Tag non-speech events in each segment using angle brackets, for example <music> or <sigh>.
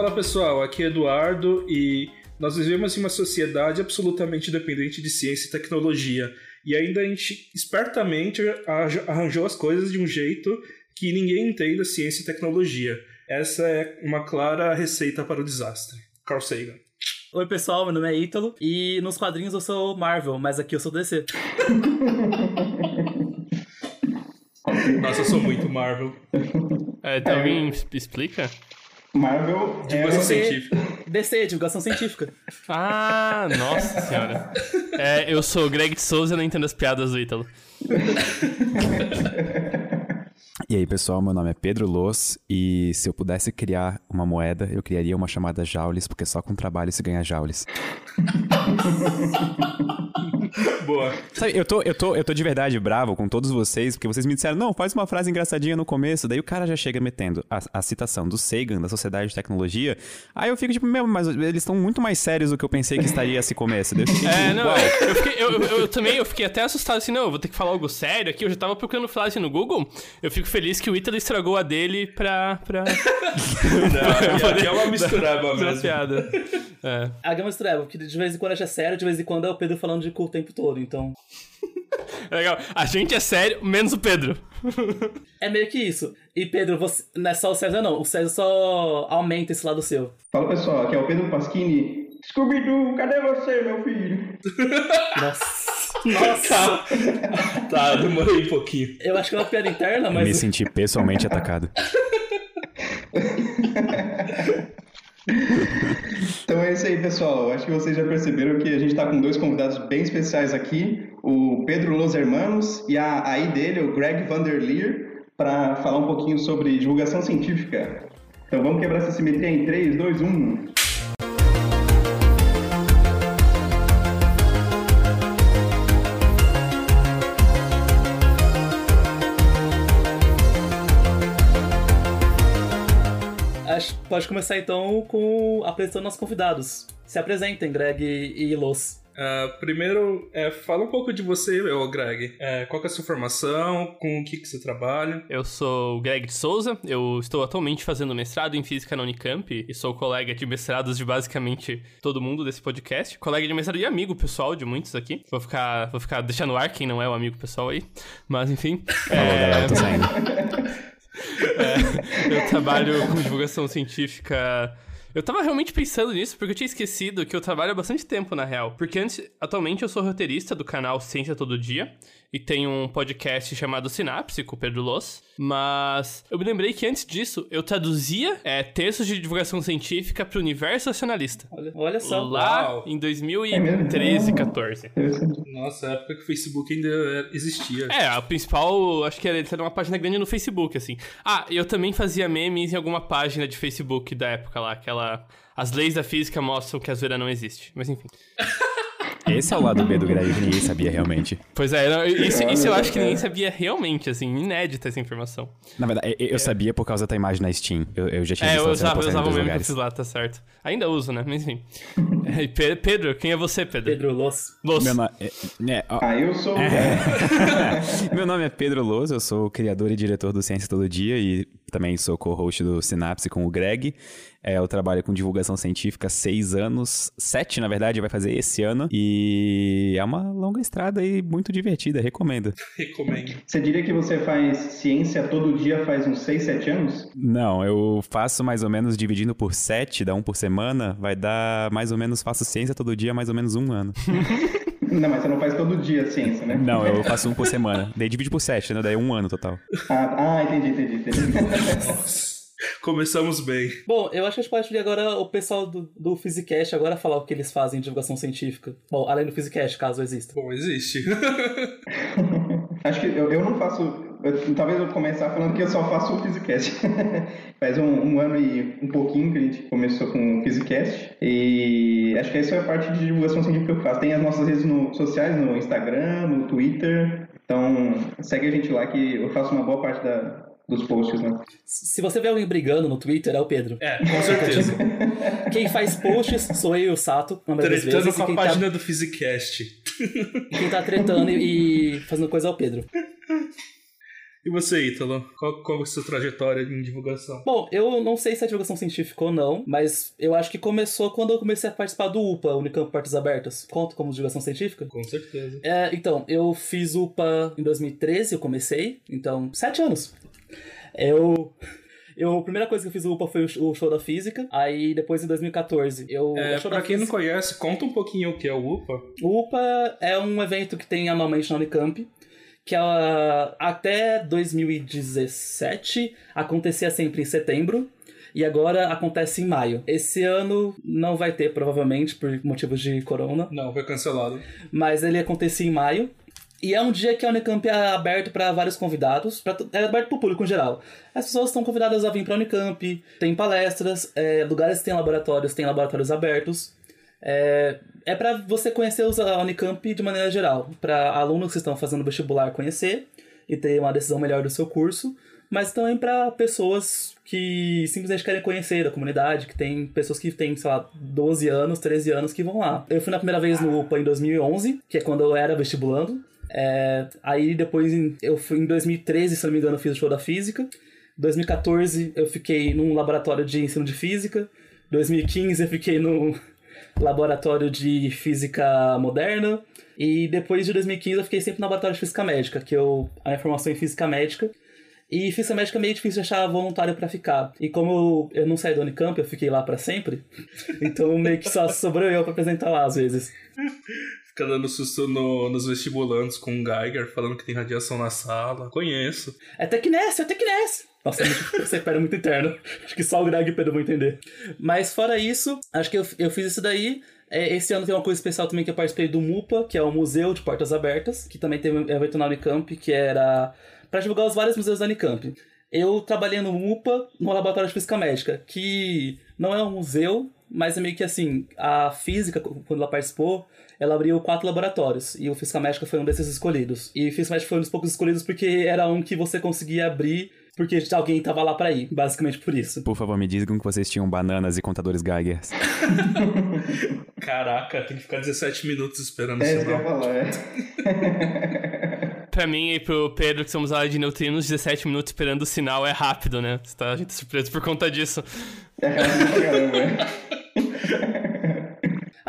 Fala pessoal, aqui é Eduardo e nós vivemos em uma sociedade absolutamente dependente de ciência e tecnologia. E ainda a gente espertamente arranjou as coisas de um jeito que ninguém entenda ciência e tecnologia. Essa é uma clara receita para o desastre. Carl Sagan. Oi, pessoal, meu nome é Ítalo e nos quadrinhos eu sou Marvel, mas aqui eu sou DC. <laughs> Nossa, eu sou muito Marvel. É, então alguém explica? Marvel divulgação é... científica. DC, divulgação científica. Ah, nossa <laughs> senhora. É, eu sou Greg de Souza e não entendo as piadas do Ítalo. E aí, pessoal, meu nome é Pedro Loss e se eu pudesse criar uma moeda, eu criaria uma chamada Jaules, porque só com trabalho se ganha Jaules. <laughs> Boa. Sabe, eu tô, eu, tô, eu tô de verdade bravo com todos vocês, porque vocês me disseram, não, faz uma frase engraçadinha no começo, daí o cara já chega metendo a, a citação do Sagan, da Sociedade de Tecnologia, aí eu fico tipo, meu, mas eles estão muito mais sérios do que eu pensei que estaria esse começo. Eu fiquei, é, tipo, não, eu, fiquei, eu, eu, eu, também, eu fiquei até assustado assim, não, eu vou ter que falar algo sério aqui, eu já tava procurando frase no Google, eu fico feliz que o Ítalo estragou a dele pra... pra... <laughs> não, é, é uma mistureba mesmo. Piada. É. A gama mistureba, porque de vez em quando é sério, de vez em quando é o Pedro falando de cu o tempo todo, então... <laughs> Legal. A gente é sério, menos o Pedro. é meio que isso. E Pedro, você... não é só o César não, o César só aumenta esse lado seu. Fala pessoal, aqui é o Pedro Pasquini. Scooby-Doo, cadê você, meu filho? Nossa. <laughs> Nossa! tá, demorei um pouquinho. Eu acho que é uma piada interna, mas. Me senti pessoalmente atacado. <laughs> <laughs> então é isso aí, pessoal. Acho que vocês já perceberam que a gente está com dois convidados bem especiais aqui: o Pedro Los Hermanos e a aí dele, o Greg Vanderleer, para falar um pouquinho sobre divulgação científica. Então vamos quebrar essa simetria em 3, 2, 1. Pode começar então com apresentando nossos convidados. Se apresentem, Greg e Los. Uh, primeiro, é, fala um pouco de você, meu Greg. É, qual é a sua formação? Com o que, que você trabalha? Eu sou o Greg de Souza. Eu estou atualmente fazendo mestrado em Física na Unicamp e sou colega de mestrados de basicamente todo mundo desse podcast. Colega de mestrado e amigo pessoal de muitos aqui. Vou ficar, vou ficar deixando no ar quem não é o amigo pessoal aí. Mas enfim. Falou, é... galera, tô saindo. <laughs> É, eu trabalho com divulgação científica eu tava realmente pensando nisso porque eu tinha esquecido que eu trabalho há bastante tempo, na real. Porque antes, atualmente eu sou roteirista do canal Ciência Todo Dia e tenho um podcast chamado Sinapse com o Pedro Loss. Mas eu me lembrei que antes disso eu traduzia é, textos de divulgação científica para o universo nacionalista. Olha, olha só. Lá Uau. em 2013, 14. Nossa, época que o Facebook ainda existia. É, a principal, acho que era, era uma página grande no Facebook, assim. Ah, eu também fazia memes em alguma página de Facebook da época lá, aquela as leis da física mostram que a zoeira não existe. Mas enfim. <laughs> Esse é o lado B do Greg que ninguém sabia realmente. Pois é, não, isso, isso, eu acho que ninguém sabia realmente, assim, inédita essa informação. Na verdade, eu, eu é. sabia por causa da imagem na Steam. Eu, eu já tinha é, visto eu usava, eu usava o mesmo que lá, tá certo. Ainda uso, né? Mas enfim. É, Pedro, quem é você, Pedro? Pedro Los. Los. Meu nome é, é, ó, ah, eu sou. <laughs> Meu nome é Pedro Los, eu sou criador e diretor do Ciência Todo Dia e também sou co-host do Sinapse com o Greg. É, eu trabalho com divulgação científica há seis anos, sete na verdade, vai fazer esse ano. E é uma longa estrada e muito divertida, recomendo. <laughs> Recomendo. Você diria que você faz ciência todo dia faz uns seis, sete anos? Não, eu faço mais ou menos dividindo por sete, dá um por semana, vai dar mais ou menos, faço ciência todo dia mais ou menos um ano. <laughs> Não, mas você não faz todo dia ciência, né? Não, eu faço um por semana. Daí divide por sete, né? Daí um ano total. Ah, ah entendi, entendi, entendi. <laughs> Começamos bem. Bom, eu acho que a gente pode pedir agora o pessoal do, do Physicast agora falar o que eles fazem em divulgação científica. Bom, além do Physicast, caso exista. Bom, existe. <laughs> acho que eu, eu não faço. Eu, talvez eu começar falando que eu só faço o Physicast. <laughs> Faz um, um, ano e um pouquinho que a gente começou com o Physicast. E acho que essa é a parte de divulgação científica que eu faço. Tem as nossas redes no, sociais no Instagram, no Twitter. Então segue a gente lá que eu faço uma boa parte da, dos posts, né? Se você vê alguém brigando no Twitter, é o Pedro. É, com certeza. quem faz posts sou eu e o Sato, vezes. com a tá página tá... do Physicast. quem tá tretando e fazendo coisa é o Pedro. E você, Ítalo? Qual, qual é a sua trajetória em divulgação? Bom, eu não sei se é divulgação científica ou não, mas eu acho que começou quando eu comecei a participar do UPA, Unicamp Portas Abertas. Conta como divulgação científica? Com certeza. É, então, eu fiz UPA em 2013, eu comecei, então, sete anos. Eu. Eu, a primeira coisa que eu fiz o UPA foi o show da física. Aí depois em 2014, eu. É, pra quem não física- conhece, conta um pouquinho o que é o UPA. O UPA é um evento que tem anualmente na Unicamp, que ah, até 2017 acontecia sempre em setembro. E agora acontece em maio. Esse ano não vai ter, provavelmente, por motivos de corona. Não, foi cancelado. Mas ele acontecia em maio. E é um dia que a Unicamp é aberto para vários convidados, pra, é aberto para o público em geral. As pessoas estão convidadas a vir para a Unicamp, tem palestras, é, lugares que tem laboratórios, tem laboratórios abertos. É, é para você conhecer a Unicamp de maneira geral, para alunos que estão fazendo vestibular conhecer e ter uma decisão melhor do seu curso, mas também para pessoas que simplesmente querem conhecer a comunidade, que tem pessoas que têm, sei lá, 12 anos, 13 anos que vão lá. Eu fui na primeira vez no UPA em 2011, que é quando eu era vestibulando. É, aí depois, em- eu fui em 2013, se não me engano, eu fiz o show da física. 2014 eu fiquei num laboratório de ensino de física. 2015 eu fiquei num <laughs> laboratório de física moderna. E depois de 2015 eu fiquei sempre no laboratório de física médica, que eu a minha formação em física médica. E física médica é meio difícil achar voluntário pra ficar. E como eu, eu não saí do Unicamp, eu fiquei lá pra sempre. <laughs> Então meio que só <laughs> sobrou eu pra apresentar lá às vezes. Fica dando susto no- nos vestibulandos com o Geiger, falando que tem radiação na sala. Conheço. É Tecnesse, é Tecnesse! Nossa, é <laughs> você pera muito interno. Acho que só o Greg e o Pedro vão entender. Mas fora isso, acho que eu, eu fiz isso daí. É, Esse ano tem uma coisa especial também que eu participei do MUPA, que é o Museu de Portas Abertas, que também teve um evento na Unicamp, que era para divulgar os vários museus da Unicamp. Eu trabalhei no MUPA, no Laboratório de Física Médica, que não é um museu, mas é meio que assim, a física, quando ela participou, ela abriu quatro laboratórios, e o Física Médica foi um desses escolhidos. E o Física Médica foi um dos poucos escolhidos porque era um que você conseguia abrir porque alguém tava lá pra ir, basicamente por isso. Por favor, me digam que vocês tinham bananas e contadores Geiger. <laughs> Caraca, tem que ficar 17 minutos esperando o É isso falar, é. <laughs> Pra mim e pro Pedro, que somos a área de neutrinos, 17 minutos esperando o sinal é rápido, né? Você tá, a gente tá surpreso por conta disso. É rápido pra caramba, é. <laughs>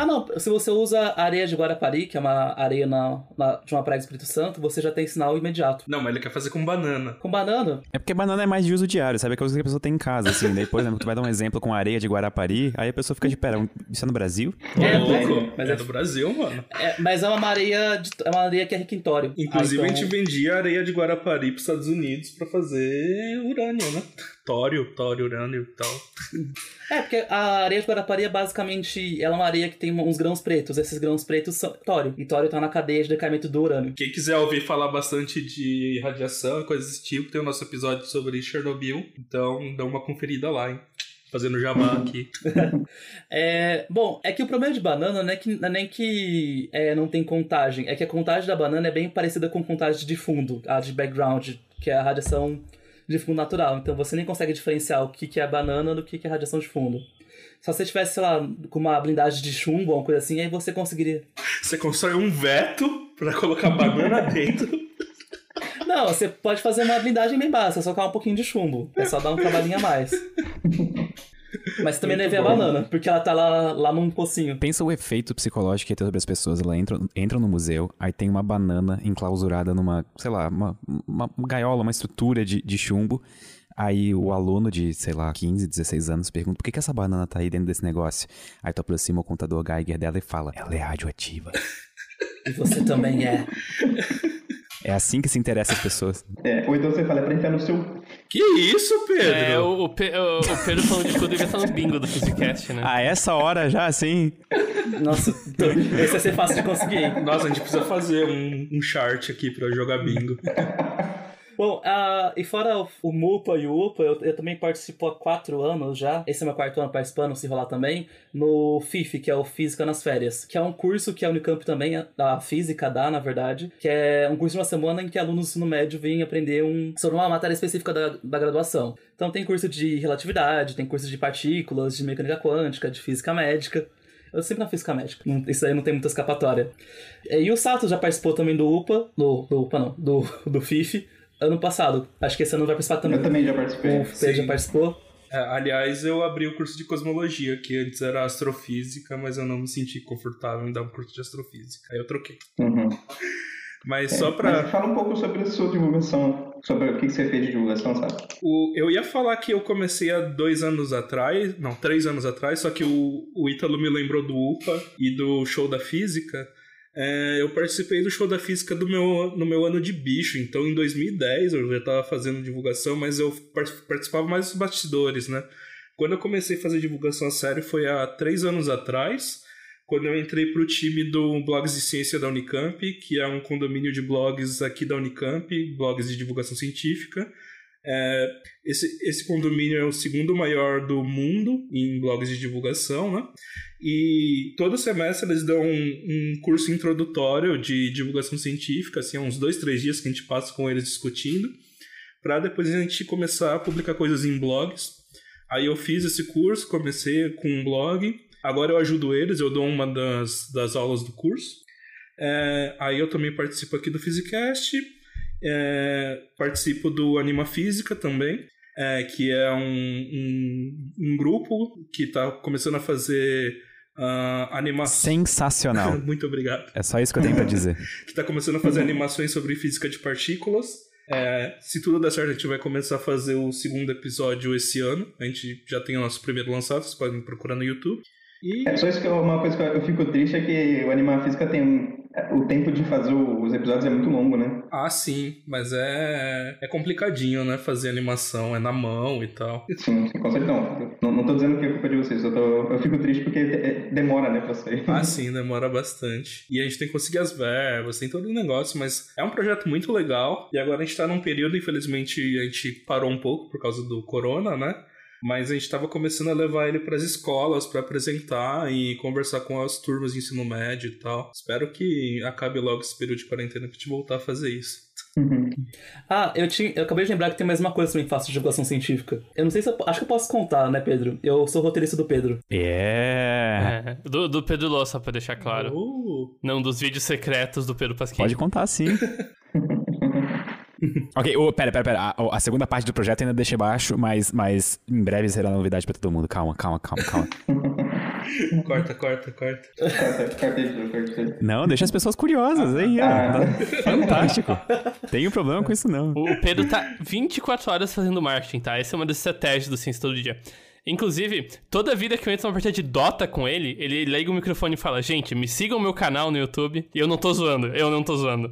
Ah, não, se você usa a areia de Guarapari, que é uma areia na, na- de uma praia do Espírito Santo, você já tem sinal imediato. Não, mas ele quer fazer com banana. Com banana, É porque banana é mais de uso diário, sabe? É coisa que a pessoa tem em casa, assim. Daí, por exemplo, tu vai dar um exemplo com areia de Guarapari, aí a pessoa fica de, pera, isso é no Brasil? É, Ô, louco. mas é é- do Brasil, mano. é, mas é uma areia, de- é uma areia que é rica em tório. Inclusive, Ah, a então- gente vendia areia de Guarapari pros Estados Unidos pra fazer urânio, né? Tório, tório, urânio e tal. É, porque a areia de Guarapari é basicamente. Ela é uma areia que tem uns grãos pretos. Esses grãos pretos são tório. E tório tá na cadeia de decaimento do urânio. Quem quiser ouvir falar bastante de radiação e coisas desse tipo, tem o nosso episódio sobre Chernobyl. Então, dá uma conferida lá, hein? Fazendo jabá aqui. <laughs> É, bom, é que o problema de banana não é, que, não é nem que é, não tem contagem. É que a contagem da banana é bem parecida com contagem de fundo, a de background, que é a radiação de fundo natural. Então você nem consegue diferenciar o que, que é banana do que, que é radiação de fundo. Se você tivesse, sei lá, com uma blindagem de chumbo ou uma coisa assim, aí você conseguiria. Você constrói um veto pra colocar banana <laughs> dentro. Não, você pode fazer uma blindagem bem básica, só colocar um pouquinho de chumbo. É só dar um trabalhinho a mais. <laughs> Mas também não é ver a banana, porque ela tá lá, lá num pocinho. Pensa o efeito psicológico que tem sobre as pessoas. Elas entram, entram no museu, aí tem uma banana enclausurada numa, sei lá, uma, uma gaiola, uma estrutura de, de chumbo. Aí o aluno de, sei lá, 15, 16 anos pergunta por que, que essa banana tá aí dentro desse negócio? Aí tu aproxima o contador Geiger dela e fala, ela é radioativa. E você também é. <laughs> É assim que se interessa as pessoas. É, Ou então você fala, é pra entrar no seu. Que isso, Pedro? É, o, o, Pe- o- o Pedro falando de tudo devia estar no bingo do Physicast, né? A essa hora já, assim? Nossa, esse vai ser fácil de conseguir, hein? Nossa, a gente precisa fazer um, um chart aqui pra jogar bingo. <laughs> Bom, ah, e fora o, MUPA e o UPA, eu, eu também participo há quatro anos já. Esse é meu quarto ano participando, se rolar também, no FIF, que é o Física nas Férias, que é um curso que a Unicamp também, a- Física dá, na verdade, que é um curso de uma semana em que alunos do ensino médio vêm aprender um, sobre uma matéria específica da, da graduação. Então tem curso de relatividade, tem curso de partículas, de mecânica quântica, de física médica. Eu sempre na física médica. Isso aí não tem muita escapatória. E o Sato já participou também do UPA, do, do UPA não, do, <laughs> do FIF, ano passado. Acho que esse ano vai participar também. Eu também já participei. O Pedro já participou. É, aliás, eu abri o curso de cosmologia, que antes era astrofísica, mas eu não me senti confortável em dar um curso de astrofísica. Aí eu troquei. Uhum. Mas só pra. Mas fala um pouco sobre a sua divulgação, sobre o que você fez de divulgação, sabe? O, eu ia falar que eu comecei há dois anos atrás, não, três anos atrás, só que o, o Ítalo me lembrou do UPA e do show da física. É, eu participei do show da física do meu, no meu ano de bicho, então em 2010 eu já estava fazendo divulgação, mas eu participava mais dos bastidores, né? Quando eu comecei a fazer divulgação a sério foi há três anos atrás, quando eu entrei para o time do Blogs de Ciência da Unicamp, que é um condomínio de blogs aqui da Unicamp, blogs de divulgação científica. É, esse, esse condomínio é o segundo maior do mundo em blogs de divulgação, né? E todo semestre eles dão um, um curso introdutório de divulgação científica, assim, uns dois, três dias que a gente passa com eles discutindo, para depois a gente começar a publicar coisas em blogs. Aí eu fiz esse curso, comecei com um blog, agora eu ajudo eles, eu dou uma das, das aulas do curso. É, aí eu também participo aqui do Physicast, é, participo do Anima Física também, é, que é um, um, um grupo que está começando a fazer uh, animações. Sensacional. <laughs> Muito obrigado. É só isso que eu tenho pra dizer. <laughs> que está começando a fazer animações sobre física de partículas. É, se tudo der certo, a gente vai começar a fazer o segundo episódio esse ano. A gente já tem o nosso primeiro lançado, vocês podem procurar no YouTube. E... É só isso que eu, uma coisa que eu fico triste é que o Animar Física tem um, o tempo de fazer os episódios é muito longo, né? Ah, sim, mas é, é complicadinho, né? Fazer animação, é na mão e tal. Sim, com certeza. Não, não tô dizendo que é culpa de vocês, eu, tô, eu fico triste porque é, demora, né, pra sair. Ah, <laughs> sim, demora bastante. E a gente tem que conseguir as verbas, tem todo o negócio, mas é um projeto muito legal. E agora a gente tá num período, infelizmente, a gente parou um pouco por causa do corona, né? Mas a gente estava começando a levar ele para as escolas para apresentar e conversar com as turmas de ensino médio e tal. Espero que acabe logo esse período de quarentena para a gente voltar a fazer isso. Uhum. Ah, eu, tinha, eu acabei de lembrar que tem mais uma coisa também que faço de divulgação científica. Eu não sei se eu, acho que eu posso contar, né, Pedro? Eu sou roteirista do Pedro. Yeah. É. Do, do Pedro Lô, só pra deixar claro. Uh. Não dos vídeos secretos do Pedro Pasquim. Pode contar, sim. <laughs> <laughs> ok, oh, pera, pera, pera. A, a, segunda parte do projeto ainda deixei baixo, mas, mas em breve será novidade pra todo mundo. Calma, calma, calma, calma. <laughs> corta, corta, corta. <laughs> Não, deixa as pessoas curiosas. Aí, ó. Ah. Fantástico. Tem um problema com isso, não. O Pedro tá 24 horas fazendo marketing, tá? Essa é uma das estratégias do Ciência Todo Dia. Inclusive, toda vida que eu entro numa partida de Dota com ele, ele liga o microfone e fala: Gente, me sigam no meu canal no YouTube. E eu não tô zoando, eu não tô zoando.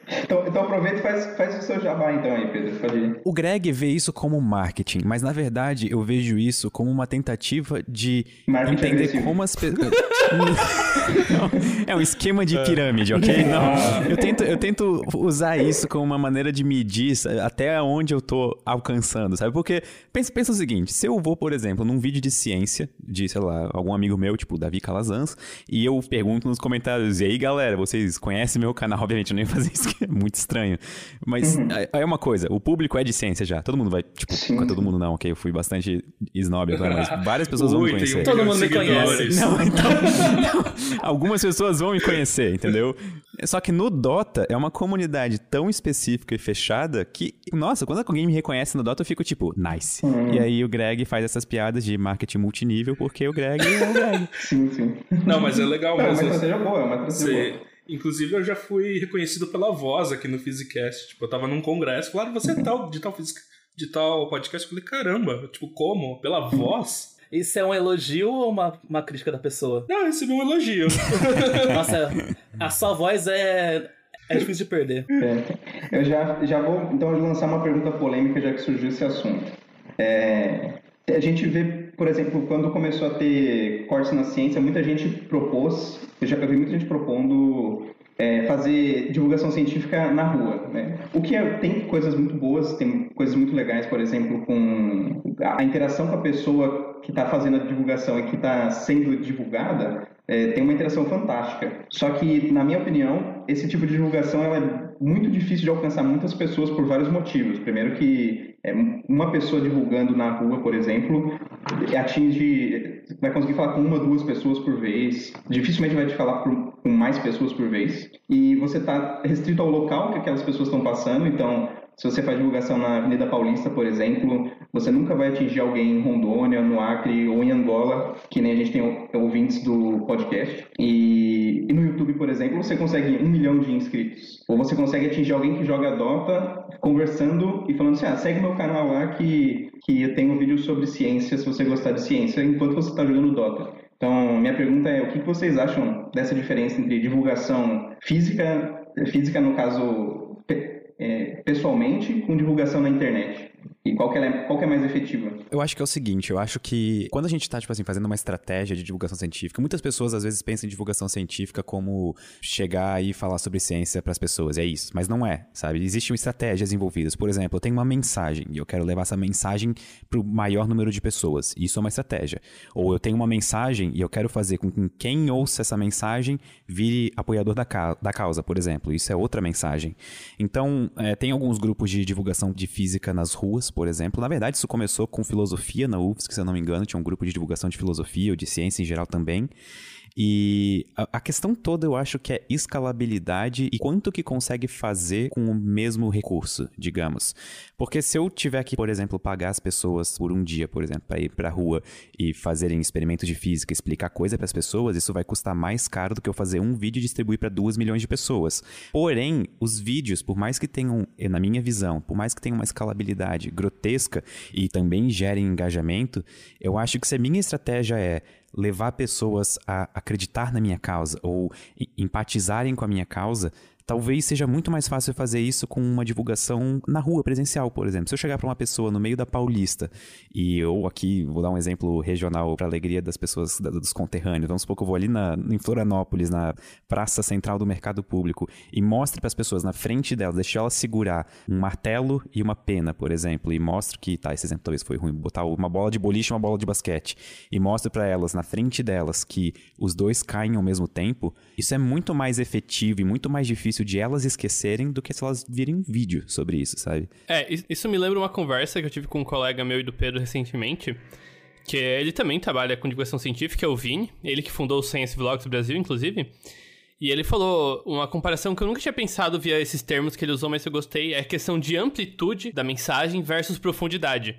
então, então aproveita e faz, faz o seu jabá então aí, Pedro. Pode ir. O Greg vê isso como marketing, mas na verdade eu vejo isso como uma tentativa de marketing entender agressivo. como as pessoas. <laughs> é um esquema de pirâmide, ok? <laughs> Não. Eu tento, eu tento usar isso como uma maneira de medir até onde eu tô alcançando, sabe? Porque pensa, pensa o seguinte: se eu vou, por exemplo, num vídeo de ciência, de, sei lá, algum amigo meu, tipo Davi Calazans, e eu pergunto nos comentários, e aí galera, vocês conhecem meu canal? <laughs> Obviamente, eu nem fazer isso, <laughs> é muito estranho. Mas uhum. é, uma coisa, o público é de ciência já. Todo mundo vai, tipo, Sim. todo mundo não, ok? Eu fui bastante snob agora, mas <laughs> várias pessoas Ui, vão me conhecer. Todo mundo me conhece. Não, <laughs> então, não, algumas pessoas vão me conhecer, entendeu? Só que no Dota é uma comunidade tão específica e fechada que, nossa, quando alguém me reconhece no Dota, eu fico tipo, nice. Uhum. E aí o Greg faz essas piadas de marketing multinível porque o Greg é o Greg. Sim, sim. Não, mas é legal não, mesmo. É uma estratégia boa, é uma estratégia boa. Inclusive, eu já fui reconhecido pela voz aqui no Physicast. Tipo, eu tava num congresso, claro, você é tal, de tal, de tal podcast. Eu falei, caramba, tipo, como? Pela voz? Isso é um elogio ou uma, uma crítica da pessoa? Não, isso é um elogio. <laughs> Nossa, a sua voz é, é difícil de perder. É. Eu já, já vou, então, lançar uma pergunta polêmica, já que surgiu esse assunto. É, a gente vê, por exemplo, quando começou a ter cortes na ciência, muita gente propôs, eu já vi muita gente propondo é, fazer divulgação científica na rua. Né? O que é, tem coisas muito boas, tem coisas muito legais, por exemplo, com a interação com a pessoa que está fazendo a divulgação e que está sendo divulgada, é, tem uma interação fantástica. Só que, na minha opinião, esse tipo de divulgação ela é muito difícil de alcançar muitas pessoas por vários motivos. Primeiro que é, uma pessoa divulgando na rua, por exemplo, atinge, vai conseguir falar com uma, duas pessoas por vez. Dificilmente vai te falar com mais pessoas por vez. E você está restrito ao local que aquelas pessoas estão passando. Então, se você faz divulgação na Avenida Paulista, por exemplo, você nunca vai atingir alguém em Rondônia, no Acre ou em Angola, que nem a gente tem ouvintes do podcast. E, e no YouTube, por exemplo, você consegue um milhão de inscritos. Ou você consegue atingir alguém que joga Dota conversando e falando assim: ah, segue meu canal lá que, que eu tenho um vídeo sobre ciência, se você gostar de ciência, enquanto você está jogando Dota. Então, minha pergunta é: o que vocês acham dessa diferença entre divulgação física, física no caso é, pessoalmente, com divulgação na internet? E qual que, é, qual que é mais efetiva? Eu acho que é o seguinte, eu acho que quando a gente tá, tipo assim, fazendo uma estratégia de divulgação científica, muitas pessoas às vezes pensam em divulgação científica como chegar e falar sobre ciência para as pessoas, é isso. Mas não é, sabe? Existem estratégias envolvidas. Por exemplo, eu tenho uma mensagem e eu quero levar essa mensagem pro maior número de pessoas. Isso é uma estratégia. Ou eu tenho uma mensagem e eu quero fazer com que quem ouça essa mensagem vire apoiador da, ca da causa, por exemplo. Isso é outra mensagem. Então, é, tem alguns grupos de divulgação de física nas ruas, por exemplo. Na verdade, isso começou com filosofia na UFSC, se eu não me engano, tinha um grupo de divulgação de filosofia ou de ciência em geral também. E a, a, questão toda eu acho que é escalabilidade e quanto que consegue fazer com o mesmo recurso, digamos. Porque se eu tiver que, por exemplo, pagar as pessoas por um dia, por exemplo, para ir para a rua e fazerem experimentos de física, explicar coisa para as pessoas, isso vai custar mais caro do que eu fazer um vídeo e distribuir para duas milhões de pessoas. Porém, os vídeos, por mais que tenham, na minha visão, por mais que tenham uma escalabilidade grotesca e também gerem engajamento, eu acho que se a minha estratégia é levar pessoas a acreditar na minha causa ou empatizarem com a minha causa, Talvez seja muito mais fácil fazer isso com uma divulgação na rua, presencial, por exemplo. Se eu chegar para uma pessoa no meio da Paulista e eu aqui vou dar um exemplo regional para alegria das pessoas, dos conterrâneos. Vamos supor que eu vou ali na, em Florianópolis, na praça central do mercado público e mostre para as pessoas na frente delas, deixe elas segurar um martelo e uma pena, por exemplo, e mostre que, tá, esse exemplo talvez foi ruim, botar uma bola de boliche e uma bola de basquete e mostre para elas na frente delas que os dois caem ao mesmo tempo. Isso é muito mais efetivo e muito mais difícil difícil de elas esquecerem do que se elas virem vídeo sobre isso, sabe? É, isso me lembra uma conversa que eu tive com um colega meu e do Pedro recentemente. Que ele também trabalha com divulgação científica, é o Vini, ele que fundou o Science Vlogs Brasil, inclusive. E ele falou uma comparação que eu nunca tinha pensado via esses termos que ele usou, mas eu gostei, é a questão de amplitude da mensagem versus profundidade.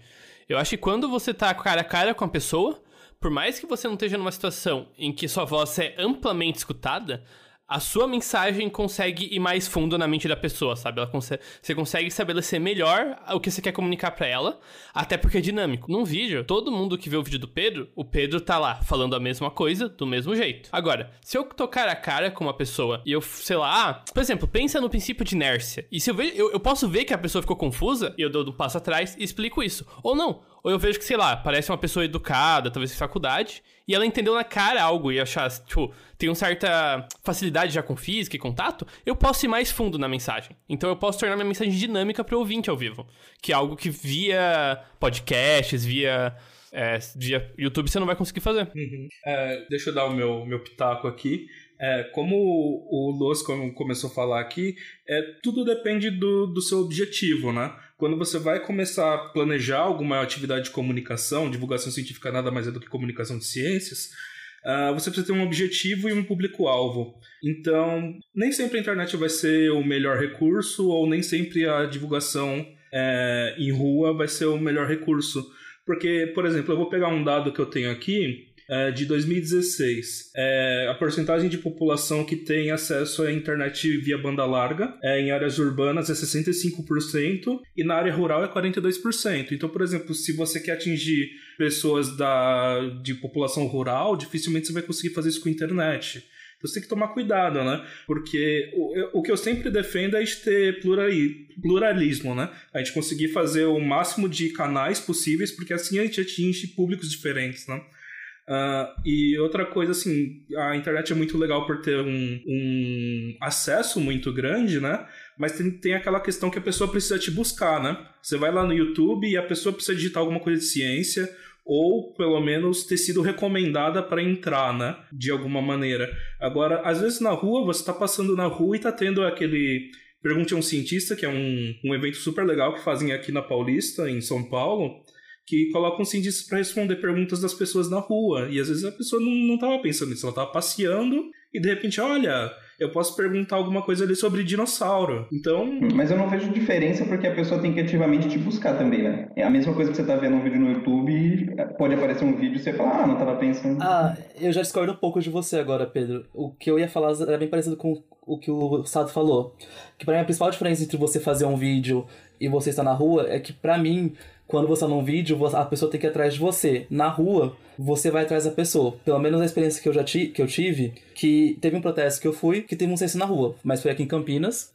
Eu acho que quando você tá cara a cara com a pessoa, por mais que você não esteja numa situação em que sua voz é amplamente escutada, a sua mensagem consegue ir mais fundo na mente da pessoa, sabe? Ela consegue, você consegue estabelecer melhor o que você quer comunicar para ela, até porque é dinâmico. Num vídeo, todo mundo que vê o vídeo do Pedro, o Pedro tá lá falando a mesma coisa do mesmo jeito. Agora, se eu tocar a cara com uma pessoa e eu, sei lá, ah, por exemplo, pensa no princípio de inércia. E se eu ver, eu, eu posso ver que a pessoa ficou confusa e eu dou um passo atrás e explico isso. Ou não, ou eu vejo que, sei lá, parece uma pessoa educada, talvez em faculdade, e ela entendeu na cara algo e achar, tipo, tem uma certa facilidade já com física e contato, eu posso ir mais fundo na mensagem. Então eu posso tornar minha mensagem dinâmica para o ouvinte ao vivo. Que é algo que via podcasts, via é, via YouTube você não vai conseguir fazer. Uhum. É, deixa eu dar o meu, meu pitaco aqui. É, como o Luz começou a falar aqui, é, tudo depende do, do seu objetivo, né? Quando você vai começar a planejar alguma atividade de comunicação, divulgação científica nada mais é do que comunicação de ciências, uh, você precisa ter um objetivo e um público-alvo. Então, nem sempre a internet vai ser o melhor recurso, ou nem sempre a divulgação é, em rua vai ser o melhor recurso. Porque, por exemplo, eu vou pegar um dado que eu tenho aqui, é, de 2016. É, a porcentagem de população que tem acesso à internet via banda larga é, em áreas urbanas é 65% e na área rural é 42%. Então, por exemplo, se você quer atingir pessoas da, de população rural, dificilmente você vai conseguir fazer isso com a internet. Então você tem que tomar cuidado, né? Porque o, o que eu sempre defendo é a gente ter pluralismo, né? A gente conseguir fazer o máximo de canais possíveis, porque assim a gente atinge públicos diferentes, né? Uh, e outra coisa, assim, a internet é muito legal por ter um, um acesso muito grande, né? Mas tem, tem aquela questão que a pessoa precisa te buscar, né? Você vai lá no YouTube e a pessoa precisa digitar alguma coisa de ciência ou pelo menos ter sido recomendada para entrar, né? De alguma maneira. Agora, às vezes na rua, você está passando na rua e está tendo aquele Pergunte a um cientista, que é um, um evento super legal que fazem aqui na Paulista, em São Paulo, que colocam cientistas para responder perguntas das pessoas na rua. E às vezes a pessoa não estava pensando nisso, ela estava passeando e de repente, olha, eu posso perguntar alguma coisa ali sobre dinossauro. Então. Mas eu não vejo diferença porque a pessoa tem que ativamente te buscar também, né? É a mesma coisa que você tá vendo um vídeo no YouTube, pode aparecer um vídeo e você fala, ah, não tava pensando. Ah, eu já discordo um pouco de você agora, Pedro. O que eu ia falar era bem parecido com o que o Sado falou. Que pra mim a principal diferença entre você fazer um vídeo e você estar na rua é que, pra mim, quando você tá num vídeo, a pessoa tem que ir atrás de você. Na rua, você vai atrás da pessoa. Pelo menos a experiência que eu já ti, que eu tive, que teve um protesto que eu fui, que teve um censo na rua, mas foi aqui em Campinas.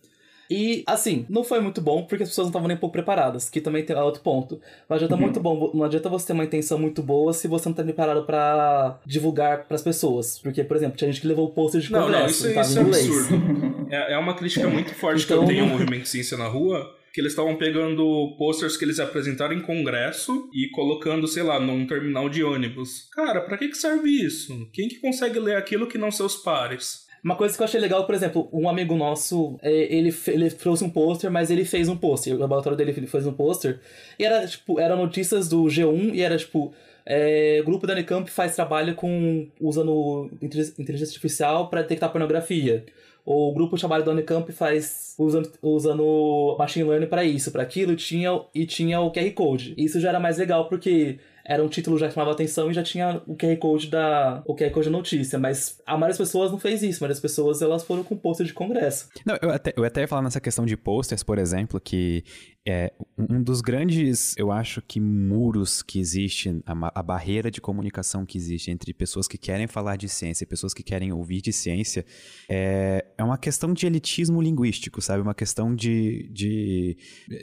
E, assim, não foi muito bom porque as pessoas não estavam nem um pouco preparadas, que também tem outro ponto. Não adianta uhum. muito bom, não adianta você ter uma intenção muito boa se você não tá preparado para divulgar para as pessoas. Porque, por exemplo, tinha gente que levou o pôster de congresso, não, não, isso, não isso é absurdo. é, é uma crítica muito forte então... que eu tenho ao movimento Ciência na Rua, que eles estavam pegando posters que eles apresentaram em congresso e colocando, sei lá, num terminal de ônibus. Cara, para que, que serve isso? Quem que consegue ler aquilo que não seus pares? Uma coisa que eu achei legal, por exemplo, um amigo nosso, é, ele, ele trouxe um pôster, mas ele fez um pôster. O laboratório dele fez um pôster. E era, tipo, era notícias do G1 e era, tipo, é, o grupo da Unicamp faz trabalho com usando inteligência artificial para detectar pornografia o grupo trabalho da Unicamp faz usando, usando machine learning para isso, para aquilo, tinha, e tinha o QR Code. Isso já era mais legal porque era um título já chamava atenção e já tinha o QR Code da o QR Code da notícia, mas a maioria das pessoas não fez isso, a maioria das pessoas elas foram com pôster de congresso. Não, eu até, eu até ia falar nessa questão de posters, por exemplo, que é um dos grandes, eu acho que muros que existe, a, a, barreira de comunicação que existe entre pessoas que querem falar de ciência e pessoas que querem ouvir de ciência, é, é uma questão de elitismo linguístico, sabe? Uma questão de, de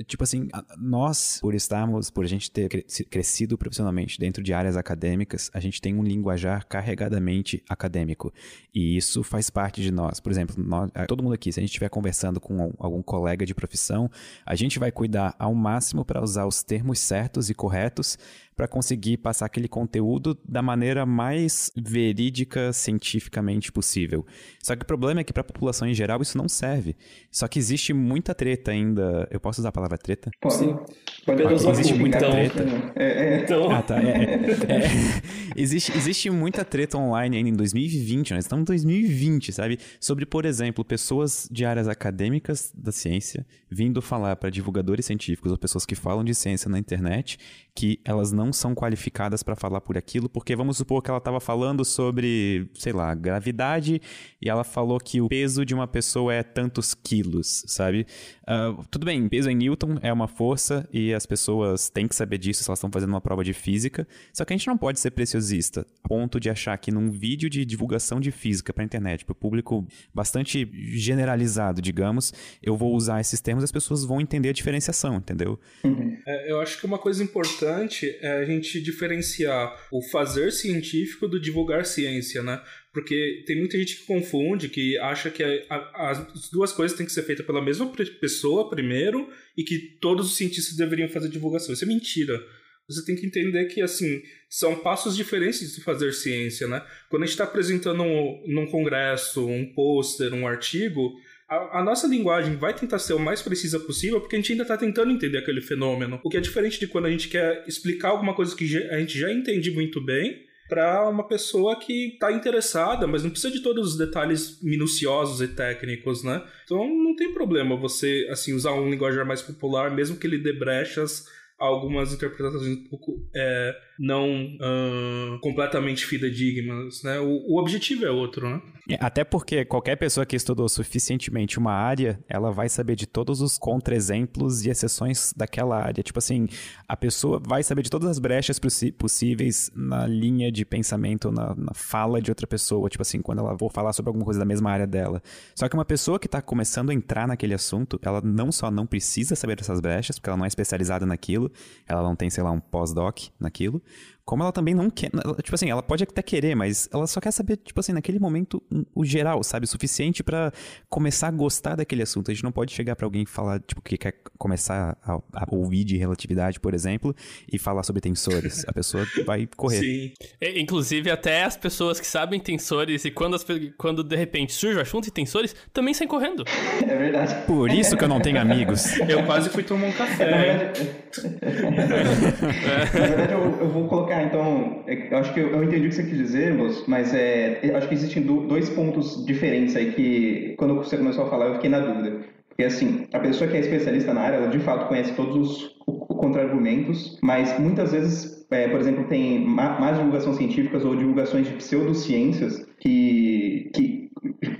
tipo assim, nós, por estarmos, por a gente ter crescido profissionalmente dentro de áreas acadêmicas, a gente tem um linguajar carregadamente acadêmico. E isso faz parte de nós. Por exemplo, nós, todo mundo aqui, se a gente estiver conversando com algum colega de profissão, a gente vai cuidar ao máximo para usar os termos certos e corretos para conseguir passar aquele conteúdo da maneira mais verídica cientificamente possível. Só que o problema é que para a população em geral isso não serve. Só que existe muita treta ainda. Eu posso usar a palavra treta? Sim. Pode usar existe muita então, treta. É, é. Então... Ah, tá. É, é, é. <laughs> existe, existe muita treta online ainda em 2020, nós estamos em 2020, sabe? Sobre, por exemplo, pessoas de áreas acadêmicas da ciência vindo falar para divulgadores científicos ou pessoas que falam de ciência na internet que elas não são qualificadas para falar por aquilo, porque vamos supor que ela estava falando sobre, sei lá, gravidade e ela falou que o peso de uma pessoa é tantos quilos, sabe? Uh, tudo bem, peso em Newton é uma força e as pessoas têm que saber disso se elas estão fazendo uma prova de física, só que a gente não pode ser preciosista, a ponto de achar que num vídeo de divulgação de física para internet, para o público bastante generalizado, digamos, eu vou usar esses termos e as pessoas vão entender a diferenciação, entendeu? Uhum. É, eu acho que uma coisa importante importante a gente diferenciar o fazer científico do divulgar ciência, né? Porque tem muita gente que confunde, que acha que a, a, as duas coisas têm que ser feitas pela mesma pessoa primeiro e que todos os cientistas deveriam fazer divulgação. Isso é mentira. Você tem que entender que, assim, são passos diferentes de fazer ciência, né? Quando a gente está apresentando um, num congresso um pôster, um artigo, a, a, nossa linguagem vai tentar ser o mais precisa possível porque a gente ainda está tentando entender aquele fenômeno. O que é diferente de quando a gente quer explicar alguma coisa que a gente já entende muito bem para uma pessoa que está interessada, mas não precisa de todos os detalhes minuciosos e técnicos, né? Então não tem problema você assim usar um linguajar mais popular, mesmo que ele dê brechas algumas interpretações um pouco é, não uh, completamente fidedignas, né? O, o, objetivo é outro, né? Até porque qualquer pessoa que estudou suficientemente uma área, ela vai saber de todos os contra-exemplos e exceções daquela área. Tipo assim, a pessoa vai saber de todas as brechas possíveis na linha de pensamento, na, na fala de outra pessoa. Tipo assim, quando ela for falar sobre alguma coisa da mesma área dela. Só que uma pessoa que está começando a entrar naquele assunto, ela não só não precisa saber dessas brechas, porque ela não é especializada naquilo, ela não tem, sei lá, um pós-doc naquilo, como ela também não quer. Tipo assim, ela pode até querer, mas ela só quer saber, tipo assim, naquele momento, o geral, sabe? O suficiente para começar a gostar daquele assunto. A gente não pode chegar para alguém e falar, tipo, que quer começar a, a, ouvir de relatividade, por exemplo, e falar sobre tensores. A pessoa vai correr. Sim. É, inclusive, até as pessoas que sabem tensores e quando, as, quando de repente surge o assunto de tensores, também saem correndo. É verdade. Por isso que eu não tenho amigos. Eu quase fui tomar um café. Na verdade, <laughs> Na verdade eu, eu vou colocar então, é, eu acho que eu, eu entendi o que você quis dizer, mas é, eu acho que existem dois pontos diferentes aí que, quando você começou a falar, eu fiquei na dúvida. Porque, assim, a pessoa que é especialista na área, ela de fato conhece todos os contra-argumentos, mas muitas vezes, é, por exemplo, tem mais divulgações científicas ou divulgações de pseudociências que, que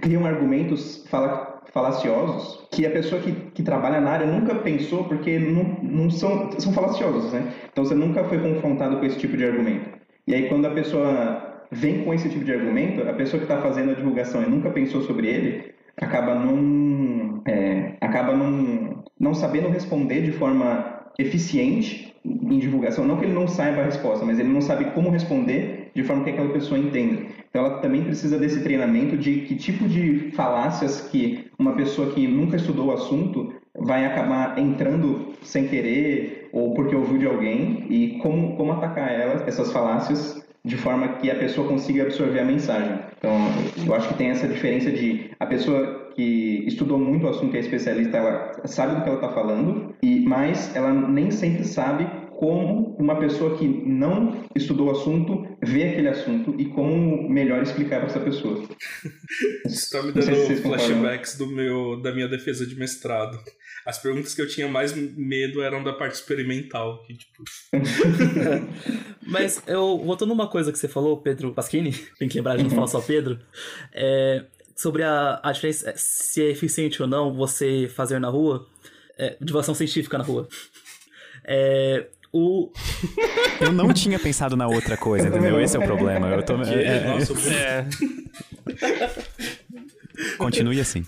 criam argumentos fala, falaciosos que a pessoa que, que trabalha na área nunca pensou porque não, não são, são falaciosos, né? Então você nunca foi confrontado com esse tipo de argumento. E aí quando a pessoa vem com esse tipo de argumento, a pessoa que está fazendo a divulgação e nunca pensou sobre ele, acaba não, é, acaba não, não sabendo responder de forma eficiente em divulgação. Não que ele não saiba a resposta, mas ele não sabe como responder de forma que aquela pessoa entenda. Então ela também precisa desse treinamento de que tipo de falácias que uma pessoa que nunca estudou o assunto vai acabar entrando sem querer ou porque ouviu de alguém e como, como atacar elas, essas falácias de forma que a pessoa consiga absorver a mensagem. Então, eu acho que tem essa diferença de a pessoa que estudou muito o assunto, é especialista, ela sabe do que ela está falando, e mas ela nem sempre sabe como uma pessoa que não estudou o assunto vê aquele assunto e como melhor explicar para essa pessoa. <laughs> Está me dando se flashbacks do meu, da minha defesa de mestrado. As perguntas que eu tinha mais medo eram da parte experimental. Que, tipo... <laughs> Mas eu, voltando uma coisa que você falou, Pedro Pasquini, <laughs> tem que lembrar de não falar só Pedro, é, sobre a, a diferença, se é eficiente ou não você fazer na rua, é, divulgação científica na rua. É, o... Eu não tinha pensado na outra coisa, entendeu? Esse é o problema. Eu tô... é, é, é. Continue assim.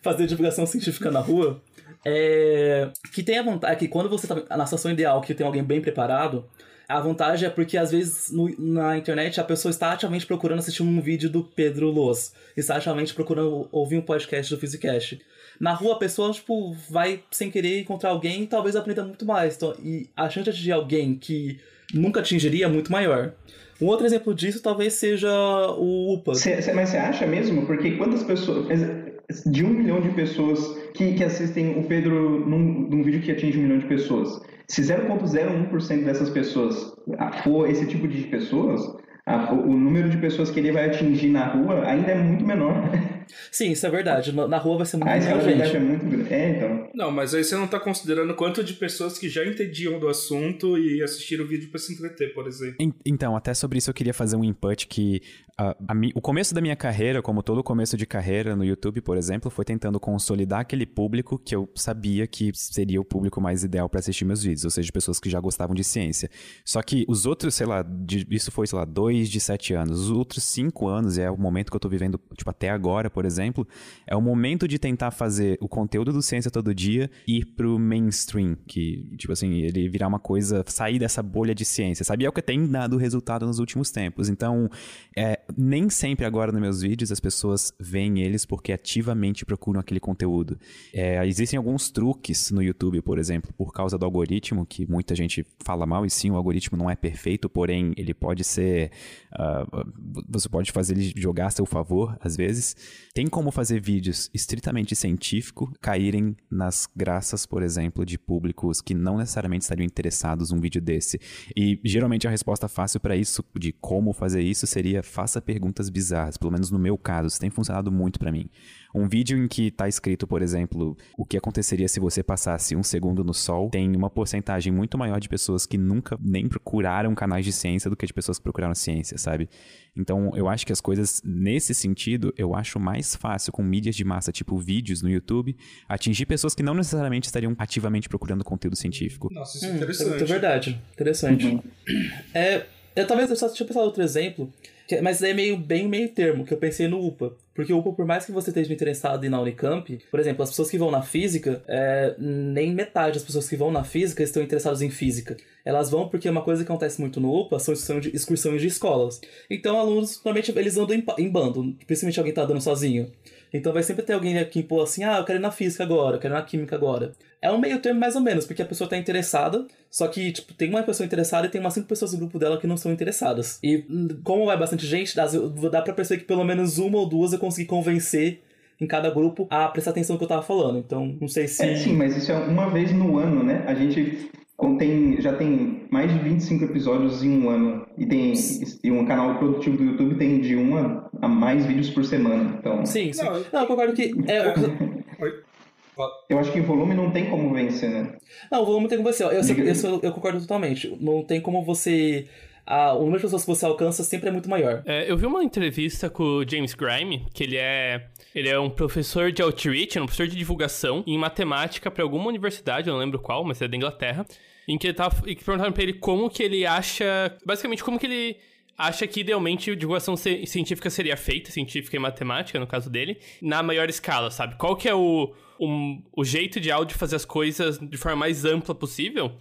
Fazer divulgação científica na rua é... que tem a vontade que quando você tá na situação ideal, que tem alguém bem preparado, a vantagem é porque às vezes no, na internet a pessoa está ativamente procurando assistir um vídeo do Pedro Loz, está ativamente procurando ouvir um podcast do Physicast na rua a pessoa, tipo, vai sem querer encontrar alguém e talvez aprenda muito mais. Então, e a chance de atingir alguém que nunca atingiria é muito maior. Um outro exemplo disso talvez seja o UPA. Cê, cê, mas você acha mesmo? Porque quantas pessoas. De um milhão de pessoas que, que assistem o Pedro num, num vídeo que atinge um milhão de pessoas, se 0,01% dessas pessoas for esse tipo de pessoas, a, o número de pessoas que ele vai atingir na rua ainda é muito menor. <laughs> Sim, isso é verdade. Na rua vai ser muito ah, gente. é muito grande. É, então. Não, mas aí você não está considerando quanto de pessoas que já entendiam do assunto e assistiram o vídeo para se entreter, por exemplo. Então, até sobre isso eu queria fazer um input que a, a, o começo da minha carreira, como todo começo de carreira no YouTube, por exemplo, foi tentando consolidar aquele público que eu sabia que seria o público mais ideal para assistir meus vídeos, ou seja, pessoas que já gostavam de ciência. Só que os outros, sei lá, de, isso foi, sei lá, dois de sete anos. Os outros cinco anos, e é o momento que eu tô vivendo, tipo, até agora, por exemplo, é o momento de tentar fazer o conteúdo do Ciência Todo Dia ir pro mainstream, que, tipo assim, ele virar uma coisa, sair dessa bolha de ciência, sabe? É o que tem dado resultado nos últimos tempos. Então, é, nem sempre agora nos meus vídeos as pessoas veem eles porque ativamente procuram aquele conteúdo. É, existem alguns truques no YouTube, por exemplo, por causa do algoritmo, que muita gente fala mal, e sim, o algoritmo não é perfeito, porém ele pode ser. Uh, você pode fazer ele jogar a seu favor, às vezes. Tem como fazer vídeos estritamente científicos caírem nas graças, por exemplo, de públicos que não necessariamente estariam interessados num vídeo desse. E geralmente a resposta fácil para isso, de como fazer isso, seria faça perguntas bizarras. Pelo menos no meu caso, isso tem funcionado muito para mim. Um vídeo em que tá escrito, por exemplo, o que aconteceria se você passasse um segundo no sol, tem uma porcentagem muito maior de pessoas que nunca nem procuraram canais de ciência do que de pessoas que procuraram ciência, sabe? Então, eu acho que as coisas, nesse sentido, eu acho mais fácil com mídias de massa, tipo vídeos no YouTube, atingir pessoas que não necessariamente estariam ativamente procurando conteúdo científico. Nossa, isso é hum, interessante. É verdade. Interessante. Uhum. É, eu talvez eu só tinha pensado outro exemplo, que, mas é meio bem meio termo, que eu pensei no UPA Porque, por mais que você esteja interessado em ir na Unicamp, por exemplo, as pessoas que vão na física, é, nem metade das pessoas que vão na física estão interessadas em física. Elas vão porque uma coisa que acontece muito no UPA são excursões de, escolas. Então, alunos, normalmente, eles andam em, bando, principalmente alguém tá andando sozinho. Então vai sempre ter alguém aqui pô assim, ah, eu quero ir na física agora, eu quero ir na química agora. É um meio termo mais ou menos, porque a pessoa tá interessada, só que, tipo, tem uma pessoa interessada e tem umas cinco pessoas do grupo dela que não são interessadas. E hum, como vai bastante gente, dá pra perceber que pelo menos uma ou duas eu consegui convencer em cada grupo a prestar atenção no que eu tava falando. Então, não sei se. É, sim, mas isso é uma vez no ano, né? A gente tem, já tem mais de 25 episódios em um ano. E tem e um canal produtivo do YouTube tem de uma a mais vídeos por semana. Então... Sim, sim. Não, não eu concordo que. É, <laughs> eu acho que o volume não tem como vencer, né? Não, o volume tem como vencer. Eu, eu, eu, eu concordo totalmente. Não tem como você o número de pessoas que você alcança sempre é muito maior. É, eu vi uma entrevista com o James Grime, que ele é ele é um professor de outreach, um professor de divulgação em matemática para alguma universidade, eu não lembro qual, mas é da Inglaterra, em que ele tava, e que perguntaram para ele como que ele acha, basicamente como que ele acha que idealmente divulgação científica seria feita, científica e matemática, no caso dele, na maior escala, sabe? Qual que é o, o, o jeito de fazer as coisas de forma mais ampla possível?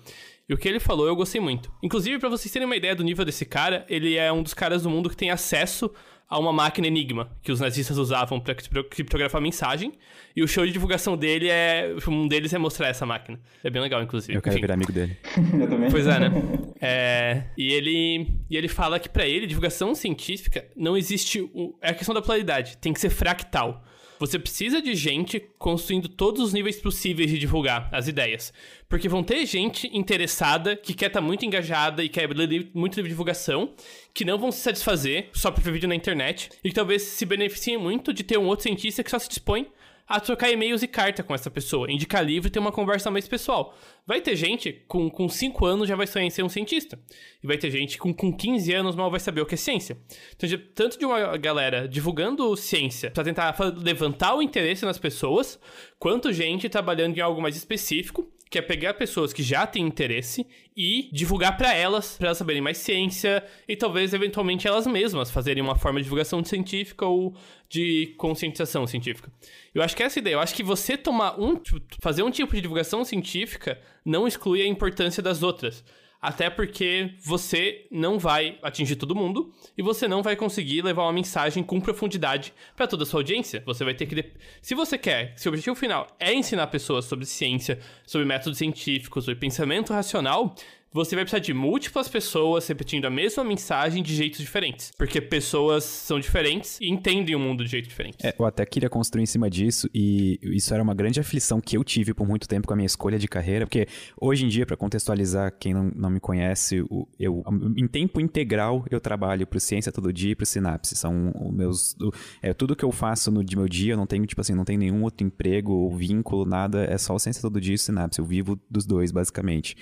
E o que ele falou eu gostei muito. Inclusive, para vocês terem uma ideia do nível desse cara, ele é um dos caras do mundo que tem acesso a uma máquina Enigma que os nazistas usavam para criptografar mensagem. E o show de divulgação dele é. Um deles é mostrar essa máquina. É bem legal, inclusive. Eu quero Enfim. virar amigo dele. <laughs> Eu também. Pois é, né? <laughs> É, e, ele, e ele fala que para ele, divulgação científica, não existe. O, é a questão da polaridade. Tem que ser fractal. Você precisa de gente construindo todos os níveis possíveis de divulgar as ideias. Porque vão ter gente interessada, que quer estar tá muito engajada e quer muito de divulgação, que não vão se satisfazer só por ver vídeo na internet, e que talvez se beneficiem muito de ter um outro cientista que só se dispõe a trocar e-mails e carta com essa pessoa, indicar livro e ter uma conversa mais pessoal. Vai ter gente com, com 5 anos já vai sonhar em ser um cientista. E vai ter gente com, com 15 anos mal vai saber o que é ciência. Então, tanto de uma galera divulgando ciência para tentar levantar o interesse nas pessoas, quanto gente trabalhando em algo mais específico que é pegar pessoas que já têm interesse e divulgar para elas, para elas saberem mais ciência e talvez eventualmente elas mesmas fazerem uma forma de divulgação científica ou de conscientização científica. Eu acho que é essa ideia. Eu acho que você tomar um, fazer um tipo de divulgação científica não exclui a importância das outras. Até porque você não vai atingir todo mundo e você não vai conseguir levar uma mensagem com profundidade para toda a sua audiência. Você vai ter que. Se você quer, se o objetivo final é ensinar pessoas sobre ciência, sobre métodos científicos, sobre pensamento racional, você vai precisar de múltiplas pessoas repetindo a mesma mensagem de jeitos diferentes. Porque pessoas são diferentes e entendem o mundo de jeito diferente. É, eu até queria construir em cima disso, e isso era uma grande aflição que eu tive por muito tempo com a minha escolha de carreira, porque hoje em dia, para contextualizar quem não, não me conhece, eu, em tempo integral eu trabalho pro Ciência Todo Dia e pro Sinapse. São os meus. É, tudo que eu faço no meu dia, eu não tenho, tipo assim, não tenho nenhum outro emprego ou vínculo, nada, é só o Ciência Todo Dia e o Sinapse. Eu vivo dos dois, basicamente.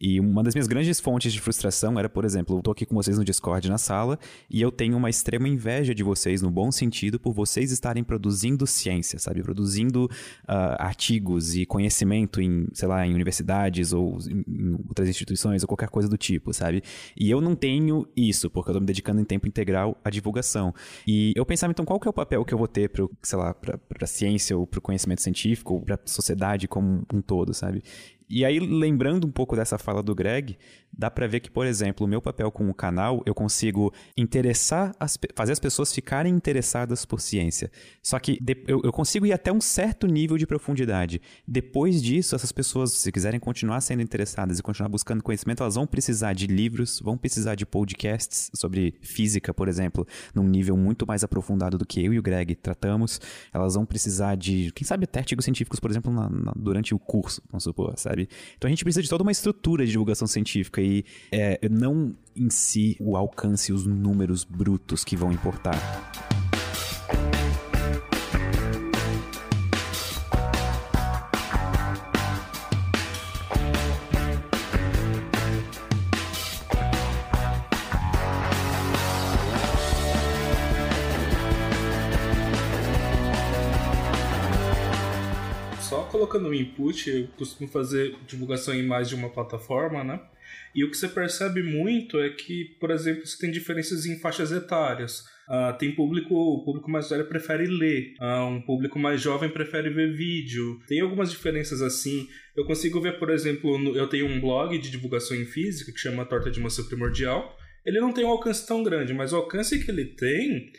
E uma das minhas grandes fontes de frustração era, por exemplo, eu tô aqui com vocês no Discord na sala e eu tenho uma extrema inveja de vocês, no bom sentido, por vocês estarem produzindo ciência, sabe? Produzindo uh, artigos e conhecimento em, sei lá, em universidades ou em, em outras instituições ou qualquer coisa do tipo, sabe? E eu não tenho isso, porque eu tô me dedicando em tempo integral à divulgação. E eu pensava, então, qual que é o papel que eu vou ter pro, sei lá, pra, pra ciência ou pro conhecimento científico ou pra sociedade como um todo, sabe? E aí, lembrando um pouco dessa fala do Greg, dá para ver que, por exemplo, o meu papel com o canal, eu consigo interessar, as, fazer as pessoas ficarem interessadas por ciência. Só que de, eu, eu, consigo ir até um certo nível de profundidade. Depois disso, essas pessoas, se quiserem continuar sendo interessadas e continuar buscando conhecimento, elas vão precisar de livros, vão precisar de podcasts sobre física, por exemplo, num nível muito mais aprofundado do que eu e o Greg tratamos. Elas vão precisar de, quem sabe, até artigos científicos, por exemplo, na, na, durante o curso, vamos supor, sabe? Então a gente precisa de toda uma estrutura de divulgação científica e é, não em si o alcance e os números brutos que vão importar. Um input, eu costumo fazer divulgação em mais de uma plataforma, né? E o que você percebe muito é que, por exemplo, você tem diferenças em faixas etárias. Uh, tem público, o público mais velho prefere ler, uh, um público mais jovem prefere ver vídeo. Tem algumas diferenças assim. Eu consigo ver, por exemplo, no, eu tenho um blog de divulgação em física que chama Torta de Maçã Primordial. Ele não tem um alcance tão grande, mas o alcance que ele tem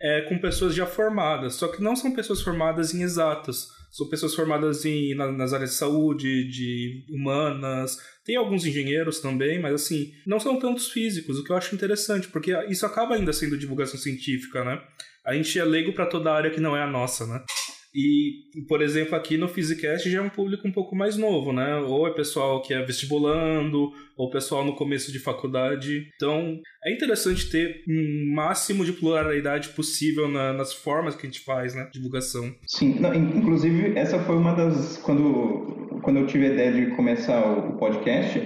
é com pessoas já formadas, só que não são pessoas formadas em exatas são pessoas formadas em, na, nas áreas de saúde, de humanas, tem alguns engenheiros também, mas assim, não são tantos físicos, o que eu acho interessante, porque isso acaba ainda sendo divulgação científica, né? A gente é leigo para toda a área que não é a nossa, né? E, por exemplo, aqui no Physicast já é um público um pouco mais novo, né? Ou é pessoal que é vestibulando, ou pessoal no começo de faculdade. Então, é interessante ter um máximo de pluralidade possível na, nas formas que a gente faz, né? Divulgação. Sim, não, inclusive, essa foi uma das. Quando, quando eu tive a ideia de começar o podcast,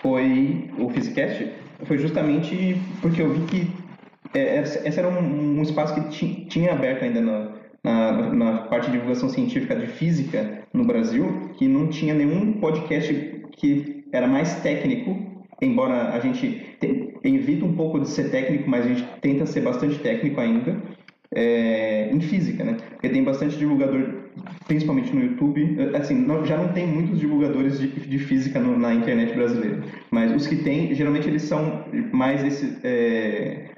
foi o Physicast, foi justamente porque eu vi que é, esse era um, um espaço que tinha aberto ainda no na, na parte de divulgação científica de física no Brasil, que não tinha nenhum podcast que era mais técnico, embora a gente te, evita um pouco de ser técnico, mas a gente tenta ser bastante técnico ainda, é, em física, né? Porque tem bastante divulgador, principalmente no YouTube, assim, não, já não tem muitos divulgadores de, de física no, na internet brasileira, mas os que tem, geralmente eles são mais esse, é,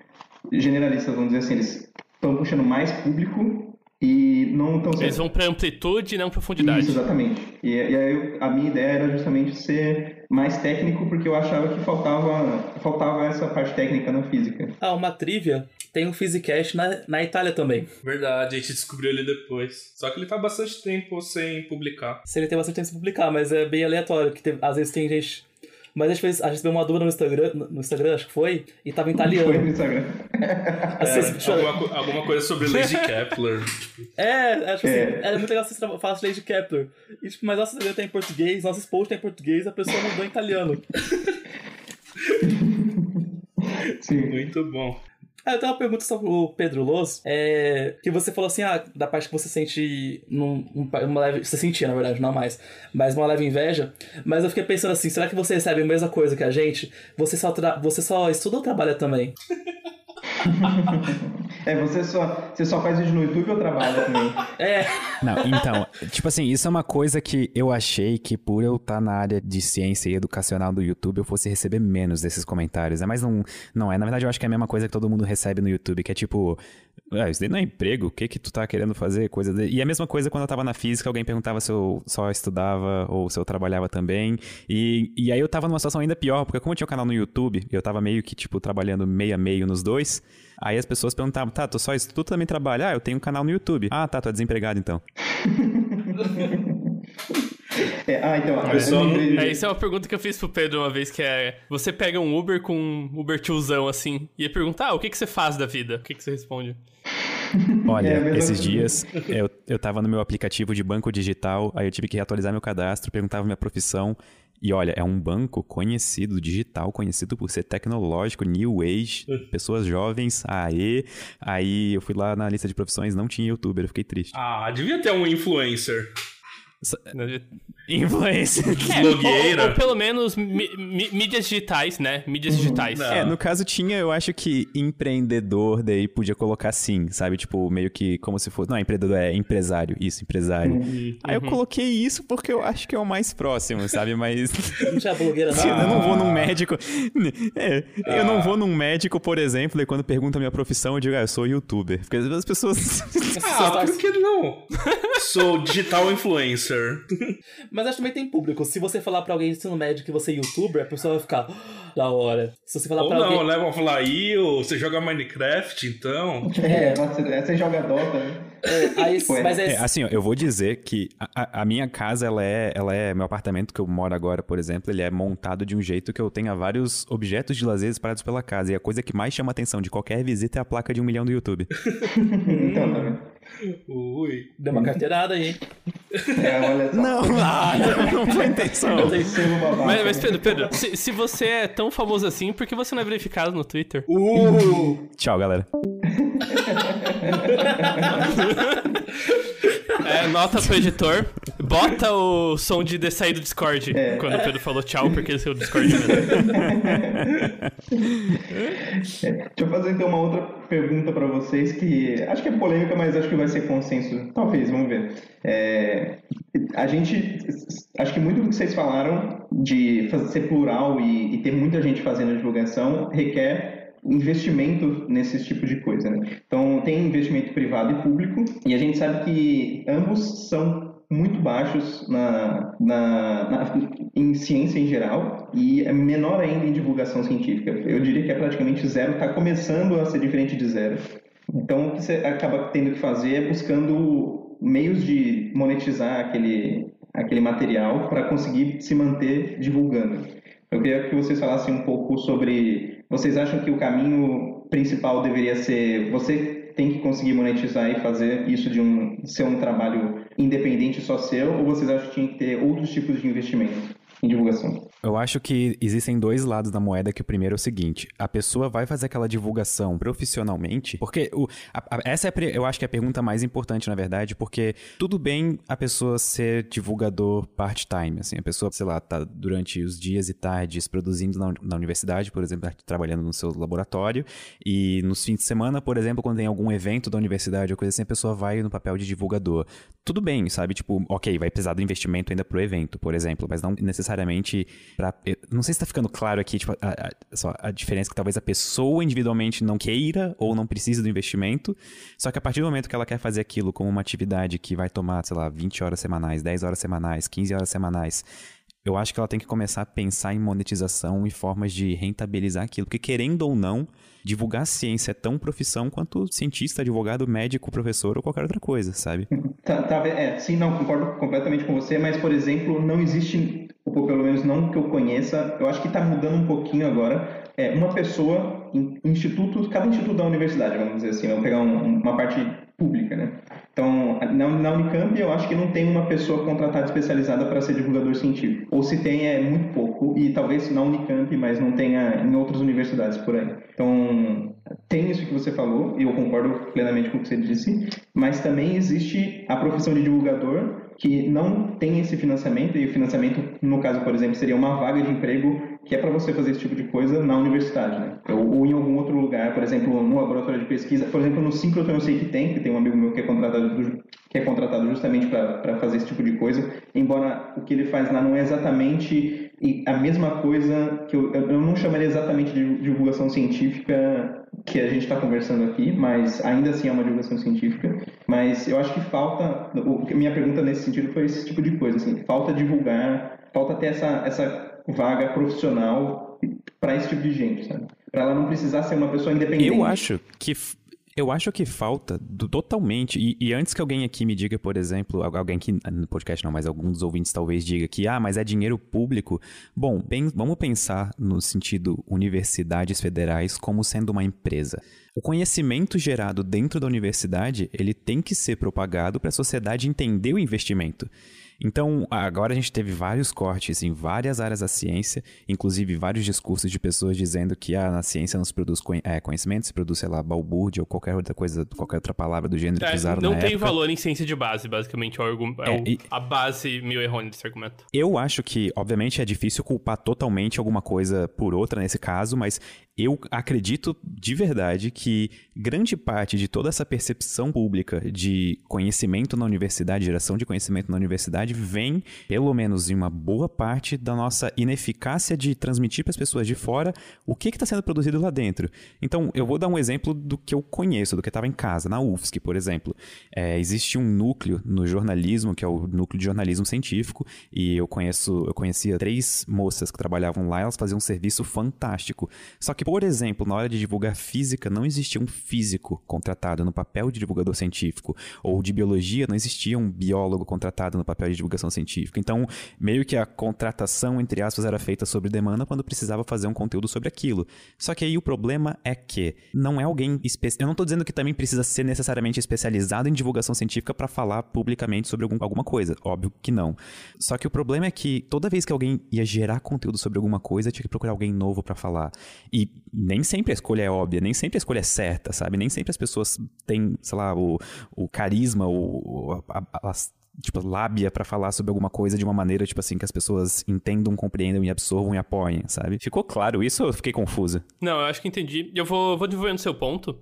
generalistas, vamos dizer assim, eles estão puxando mais público e não tão Eles vão para amplitude e não profundidade. Isso, exatamente. E, e aí eu, a minha ideia era justamente ser mais técnico, porque eu achava que faltava, faltava essa parte técnica na física. Ah, uma trivia. Tem um Physicast na, na Itália também. Verdade, a gente descobriu ele depois. Só que ele faz bastante tempo sem publicar. Se ele tem bastante tempo sem publicar, mas é bem aleatório, que tem, às vezes tem gente mas a gente, fez, a gente deu uma dúvida no Instagram, no Instagram, acho que foi, e tava em italiano. Foi no Instagram. <laughs> Assim, é, alguma, alguma, coisa sobre Lady Kepler. Tipo. É, acho que é. Assim, é muito legal você falar de Lady Kepler. E, tipo, mas nossa Instagram tá em português, nossos posts tá em português, a pessoa mandou em italiano. <laughs> Sim. Muito bom. Ah, eu tenho uma pergunta sobre o Pedro Loz, é, que você falou assim, ah, da parte que você sente num, uma leve, você sentia, na verdade, não mais, mas uma leve inveja, mas eu fiquei pensando assim, será que você recebe a mesma coisa que a gente? Você só, você só estuda ou trabalha também? <laughs> é, você só, você só faz vídeo no YouTube ou trabalha também? É. Não, então, tipo assim, isso é uma coisa que eu achei que por eu estar tá na área de ciência e educacional do YouTube, eu fosse receber menos desses comentários. É, mas não, não é. Na verdade, eu acho que é a mesma coisa que todo mundo recebe no YouTube, que é tipo, ah, isso daí não é emprego, o que que tu tá querendo fazer? Coisa de... E a mesma coisa quando eu tava na física, alguém perguntava se eu só estudava ou se eu trabalhava também. E, e aí eu tava numa situação ainda pior, porque como eu tinha um canal no YouTube, eu tava meio que, tipo, trabalhando meio a meio nos dois, aí as pessoas perguntavam, tá, tu só estuda, tu também trabalha? Ah, eu tenho um canal no YouTube. Ah, tá, tu é desempregado então. <laughs> É, ah, então. É, isso é uma pergunta que eu fiz pro Pedro uma vez, que é: você pega um Uber com um Uber tiozão assim, e pergunta, ah, o que, que você faz da vida? O que, que você responde? <laughs> Olha, é esses dias eu, eu tava no meu aplicativo de banco digital, aí eu tive que atualizar meu cadastro, perguntava minha profissão. E olha, é um banco conhecido, digital, conhecido por ser tecnológico, new age, <laughs> pessoas jovens, aê. Aí eu fui lá na lista de profissões, não tinha youtuber, eu fiquei triste. Ah, devia ter um influencer. Influência. <laughs> É, Blogueira. Ou, ou, pelo menos mídias digitais, né? Mídias uhum. digitais. É, no caso tinha, eu acho que empreendedor, daí podia colocar sim, sabe? Tipo, meio que como se fosse. Não, empreendedor é empresário, isso, empresário. Uhum. Aí eu uhum. coloquei isso porque eu acho que é o mais próximo, sabe? Mas. <laughs> Não tinha blogueira, <laughs> não. Eu não vou num médico. É, eu não vou num médico, por exemplo, e quando pergunta a minha profissão, eu digo, ah, eu sou youtuber. Porque as pessoas. ah, por que não? sou digital influencer. <laughs> Mas acho que também tem público. Se você falar pra alguém de ensino médio que você é youtuber, a pessoa vai ficar ah, da hora. Se você falar Ou pra não, alguém... né? Vão falar, aí, você joga Minecraft, então? <laughs> É, você, joga Dota, né? É, aí, <laughs> mas é... é... assim, eu vou dizer que a, a, minha casa, ela é, ela é, meu apartamento que eu moro agora, por exemplo, ele é montado de um jeito que eu tenha vários objetos de lazer espalhados pela casa. E a coisa que mais chama a atenção de qualquer visita é a placa de um milhão do YouTube. então, tá vendo? Ui. Deu uma carteirada aí, hein? É, olha só. Não, <laughs> ah, não, foi intenção. <laughs> mas, mas, Pedro, Pedro, se, se, você é tão famoso assim, por que você não é verificado no Twitter? Uh! Tchau, galera. <laughs> é, nota pro editor. Bota o som de de sair do Discord É. quando o Pedro falou tchau, porque ele saiu do Discord mesmo. Deixa eu fazer então uma outra pergunta para vocês que acho que é polêmica, mas acho que vai ser consenso. Talvez, vamos ver. É, a gente, acho que muito do que vocês falaram de fazer, ser plural e, e ter muita gente fazendo divulgação requer investimento nesse tipo de coisa. Né? Então, tem investimento privado e público, e a gente sabe que ambos são muito baixos na, na, na, em ciência em geral e é menor ainda em divulgação científica. Eu diria que é praticamente zero, está começando a ser diferente de zero. Então, o que você acaba tendo que fazer é buscando meios de monetizar aquele, aquele material para conseguir se manter divulgando. Eu queria que vocês falassem um pouco sobre. Vocês acham que o caminho principal deveria ser você tem que conseguir monetizar e fazer isso de um ser um trabalho independente só seu, ou vocês acham que tinha que ter outros tipos de investimento em divulgação? Eu acho que existem dois lados da moeda, que o primeiro é o seguinte, a pessoa vai fazer aquela divulgação profissionalmente, porque o, a, a, essa é, a, eu acho que é a pergunta mais importante, na verdade, porque tudo bem a pessoa ser divulgador part-time, assim, a pessoa, sei lá, tá durante os dias e tardes produzindo na, na universidade, por exemplo, trabalhando no seu laboratório, e nos fins de semana, por exemplo, quando tem algum evento da universidade ou coisa assim, a pessoa vai no papel de divulgador. Tudo bem, sabe? Tipo, ok, vai precisar do investimento ainda pro evento, por exemplo, mas não necessariamente Não sei se tá ficando claro aqui, tipo, a, a, só a diferença que talvez a pessoa individualmente não queira ou não precise do investimento, só que a partir do momento que ela quer fazer aquilo como uma atividade que vai tomar, sei lá, 20 horas semanais, 10 horas semanais, 15 horas semanais, eu acho que ela tem que começar a pensar em monetização e formas de rentabilizar aquilo, porque querendo ou não, divulgar ciência é tão profissão quanto cientista, advogado, médico, professor ou qualquer outra coisa, sabe? <laughs> Tá, tá, é, sim, não, concordo completamente com você, mas, por exemplo, não existe, ou pelo menos não que eu conheça, eu acho que está mudando um pouquinho agora, é, uma pessoa, instituto, cada instituto da universidade, vamos dizer assim, vamos pegar um, uma parte pública, né? Então, na, na Unicamp, eu acho que não tem uma pessoa contratada especializada para ser divulgador científico. Ou se tem, é muito pouco, e talvez na Unicamp, mas não tenha em outras universidades por aí. Então, tem isso que você falou, e eu concordo plenamente com o que você disse, mas também existe a profissão de divulgador que não tem esse financiamento, e o financiamento, no caso, por exemplo, seria uma vaga de emprego que é para você fazer esse tipo de coisa na universidade, né? ou, ou, em algum outro lugar, por exemplo, no laboratório de pesquisa. Por exemplo, no Synchrotron eu sei que tem, que tem um amigo meu que é contratado, que é contratado justamente para fazer esse tipo de coisa, embora o que ele faz lá não é exatamente a mesma coisa que eu, eu não chamaria exatamente de divulgação científica que a gente está conversando aqui, mas ainda assim é uma divulgação científica. Mas eu acho que falta, minha pergunta nesse sentido foi esse tipo de coisa, assim, falta divulgar, falta ter essa, essa vaga profissional para esse tipo de gente, sabe? Para ela não precisar ser uma pessoa independente. Eu acho que eu acho que falta do, totalmente. E, e, antes que alguém aqui me diga, por exemplo, alguém que no podcast não, mas algum dos ouvintes talvez diga que, ah, mas é dinheiro público. Bom, bem, vamos pensar no sentido universidades federais como sendo uma empresa. O conhecimento gerado dentro da universidade, ele tem que ser propagado para a sociedade entender o investimento. Então, agora a gente teve vários cortes em várias áreas da ciência, inclusive vários discursos de pessoas dizendo que ah, na ciência não se produz conhecimento, se produz, sei lá, balbúrdia ou qualquer outra coisa, qualquer outra palavra do gênero é, que usaram Não tem época. valor em ciência de base, basicamente, é, o, é, é o, a base meio errônea desse argumento. Eu acho que, obviamente, é difícil culpar totalmente alguma coisa por outra nesse caso, mas eu acredito de verdade que grande parte de toda essa percepção pública de conhecimento na universidade, geração de conhecimento na universidade, vem, pelo menos em uma boa parte, da nossa ineficácia de transmitir para as pessoas de fora o que está sendo produzido lá dentro. Então, eu vou dar um exemplo do que eu conheço, do que estava em casa, na UFSC, por exemplo. É, existe um núcleo no jornalismo, que é o núcleo de jornalismo científico, e eu conheço, eu conhecia três moças que trabalhavam lá, elas faziam um serviço fantástico. Só que por exemplo, na hora de divulgar física, não existia um físico contratado no papel de divulgador científico. Ou de biologia, não existia um biólogo contratado no papel de divulgação científica. Então, meio que a contratação, entre aspas, era feita sobre demanda quando precisava fazer um conteúdo sobre aquilo. Só que aí o problema é que não é alguém especial. Eu não estou dizendo que também precisa ser necessariamente especializado em divulgação científica para falar publicamente sobre algum, alguma coisa. Óbvio que não. Só que o problema é que toda vez que alguém ia gerar conteúdo sobre alguma coisa, tinha que procurar alguém novo para falar. E nem sempre a escolha é óbvia, nem sempre a escolha é certa, sabe? Nem sempre as pessoas têm, sei lá, o, o carisma, o, a, as tipo, lábia para falar sobre alguma coisa de uma maneira, tipo assim, que as pessoas entendam, compreendam e absorvam e apoiem, sabe? Ficou claro isso ou eu fiquei confusa? Não, eu acho que entendi. Eu vou, vou desenvolvendo seu ponto.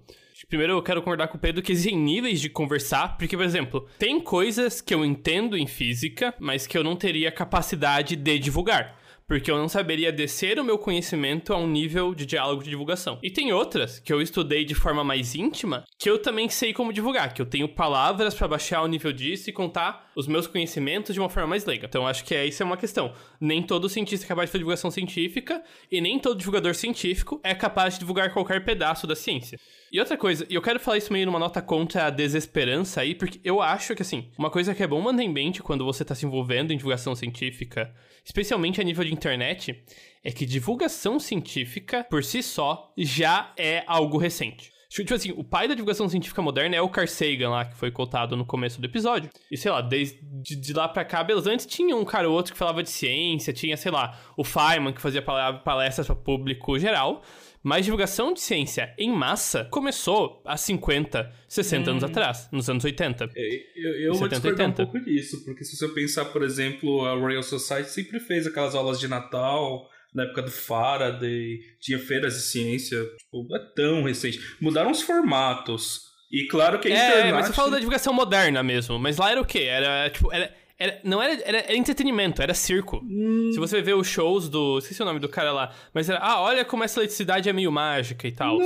Primeiro, eu quero concordar com o Pedro que existem níveis de conversar, porque, por exemplo, tem coisas que eu entendo em física, mas que eu não teria capacidade de divulgar porque eu não saberia descer o meu conhecimento a um nível de diálogo de divulgação. E tem outras que eu estudei de forma mais íntima que eu também sei como divulgar, que eu tenho palavras para baixar o nível disso e contar os meus conhecimentos de uma forma mais leiga. Então acho que é, isso é uma questão. Nem todo cientista é capaz de fazer divulgação científica e nem todo divulgador científico é capaz de divulgar qualquer pedaço da ciência. E outra coisa, e eu quero falar isso meio numa nota contra a desesperança aí, porque eu acho que, assim, uma coisa que é bom manter em mente quando você está se envolvendo em divulgação científica, especialmente a nível de internet, é que divulgação científica, por si só, já é algo recente. Tipo assim, o pai da divulgação científica moderna é o Carl Sagan lá, que foi cotado no começo do episódio. E sei lá, desde de lá pra cá, beleza, antes tinha um cara ou outro que falava de ciência, tinha, sei lá, o Feynman que fazia palestras para público geral. Mas divulgação de ciência em massa começou há 50, 60 hum. anos atrás, nos anos 80. É, eu, eu 70, vou discordar 80. um pouco disso, porque se você pensar, por exemplo, a Royal Society sempre fez aquelas aulas de Natal, na época do Faraday, tinha feiras de ciência, tipo, não é tão recente. Mudaram os formatos. E claro que a é, internet... É, mas você falou da divulgação moderna mesmo. Mas lá era o quê? Era, tipo, era era, não era, era, era, entretenimento, era circo. Hum. Se você ver os shows do. Esqueci o nome do cara lá. Mas era. Ah, olha como essa eletricidade é meio mágica e tal.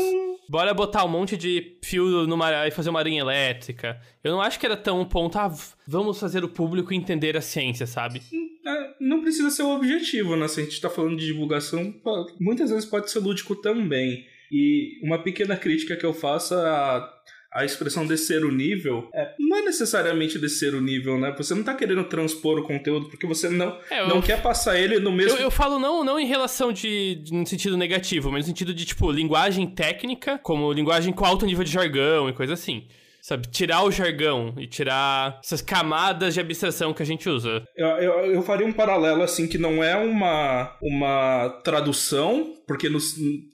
Bora botar um monte de fio numa, e fazer uma aranha elétrica. Eu não acho que era tão um ponto. Ah, vamos fazer o público entender a ciência, sabe? É, não precisa ser o objetivo, né? Se a gente tá falando de divulgação, muitas vezes pode ser lúdico também. E uma pequena crítica que eu faço a a expressão descer o nível é, não é necessariamente descer o nível, né? Você não tá querendo transpor o conteúdo porque você não, é, eu, não quer passar ele no mesmo. Eu, eu falo não, não em relação de, de. no sentido negativo, mas no sentido de, tipo, linguagem técnica, como linguagem com alto nível de jargão e coisa assim. Sabe, tirar o jargão e tirar essas camadas de abstração que a gente usa. Eu, eu, eu faria um paralelo, assim, que não é uma, uma tradução, porque no,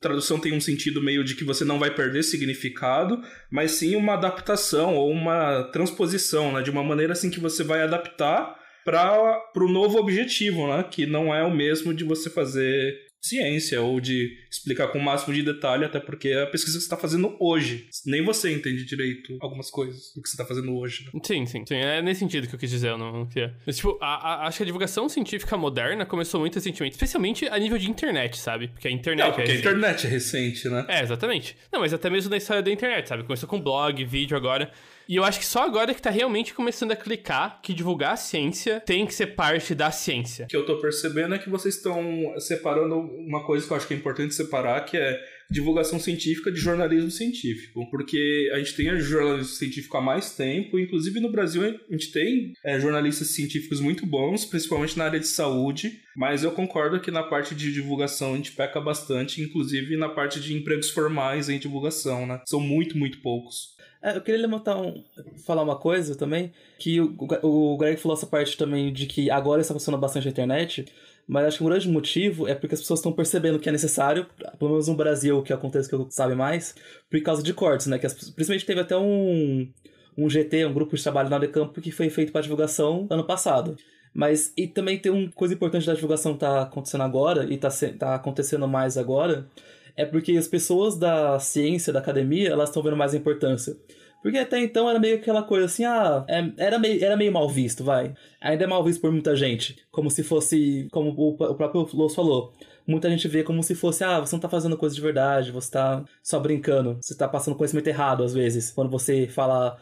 tradução tem um sentido meio de que você não vai perder significado, mas sim uma adaptação ou uma transposição, né? De uma maneira assim que você vai adaptar para o novo objetivo, né? Que não é o mesmo de você fazer ciência ou de explicar com o máximo de detalhe, até porque é a pesquisa que você está fazendo hoje. Nem você entende direito algumas coisas do que você está fazendo hoje. Né? Sim, sim, sim. É nesse sentido que eu quis dizer, eu não, não queria. Mas, tipo, a, a, acho que a divulgação científica moderna começou muito recentemente, especialmente a nível de internet, sabe? Porque a internet. Não, porque é a internet é recente, né? É, exatamente. Não, mas até mesmo na história da internet, sabe? Começou com blog, vídeo agora. E eu acho que só agora que tá realmente começando a clicar que divulgar a ciência tem que ser parte da ciência. O que eu tô percebendo é que vocês estão separando uma coisa que eu acho que é importante separar, que é divulgação científica de jornalismo científico. Porque a gente tem jornalismo científico há mais tempo, inclusive no Brasil a gente tem é, jornalistas científicos muito bons, principalmente na área de saúde, mas eu concordo que na parte de divulgação a gente peca bastante, inclusive na parte de empregos formais em divulgação, né? São muito, muito poucos. É, eu queria levantar um, falar uma coisa também, que o, o Greg falou essa parte também de que agora está funcionando bastante a internet, mas acho que um grande motivo é porque as pessoas estão percebendo que é necessário, pelo menos no Brasil, que acontece que eu sabe mais, por causa de cortes, né? Que as, principalmente teve até um, um GT, um grupo de trabalho na Campo que foi feito para divulgação ano passado. Mas, e também tem uma coisa importante da divulgação que tá acontecendo agora, e tá, tá acontecendo mais agora, é porque as pessoas da ciência, da academia, elas estão vendo mais importância. Porque até então era meio aquela coisa assim, ah, é, era, meio, era meio mal visto, vai. Ainda é mal visto por muita gente. Como se fosse, como o, o próprio Los falou. Muita gente vê como se fosse, ah, você não tá fazendo coisa de verdade, você tá só brincando. Você tá passando conhecimento errado, às vezes. Quando você fala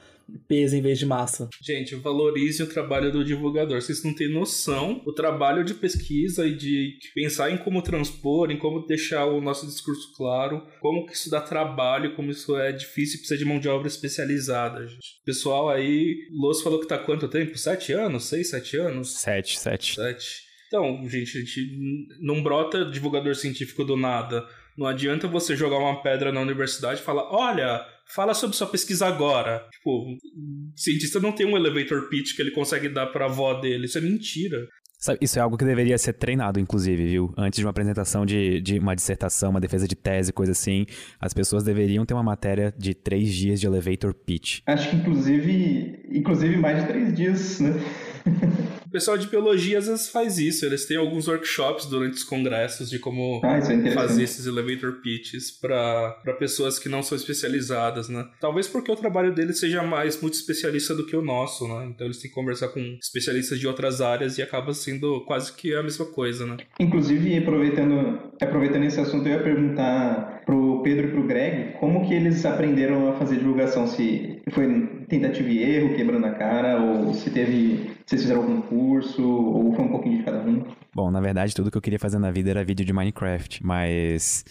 peso em vez de massa. Gente, valorize o trabalho do divulgador. Vocês não têm noção o trabalho de pesquisa e de pensar em como transpor, em como deixar o nosso discurso claro, como que isso dá trabalho, como isso é difícil e precisa de mão de obra especializada, gente. Pessoal aí, Los falou que tá quanto tempo? Sete anos? Seis, sete anos? Sete, sete. Sete. Então, gente, a gente não brota divulgador científico do nada. Não adianta você jogar uma pedra na universidade e falar: olha, fala sobre sua pesquisa agora. Tipo, o cientista não tem um elevator pitch que ele consegue dar pra avó dele. Isso é mentira. Isso é algo que deveria ser treinado, inclusive, viu? Antes de uma apresentação de, de uma dissertação, uma defesa de tese, coisa assim, as pessoas deveriam ter uma matéria de três dias de elevator pitch. Acho que, inclusive, inclusive mais de três dias, né? <laughs> O pessoal de biologia às vezes faz isso. Eles têm alguns workshops durante os congressos de como Ah, é fazer esses elevator pitches para pessoas que não são especializadas, né? Talvez porque o trabalho deles seja mais muito especialista do que o nosso, né? Então eles têm que conversar com especialistas de outras áreas e acaba sendo quase que a mesma coisa, né? Inclusive, aproveitando, aproveitando esse assunto, eu ia perguntar pro Pedro e pro Greg como que eles aprenderam a fazer divulgação, se foi tentativa e erro, quebrando a cara, ou se teve, se vocês fizeram algum curso, ou foi um pouquinho de cada um. Bom, na verdade, tudo que eu queria fazer na vida era vídeo de Minecraft, mas.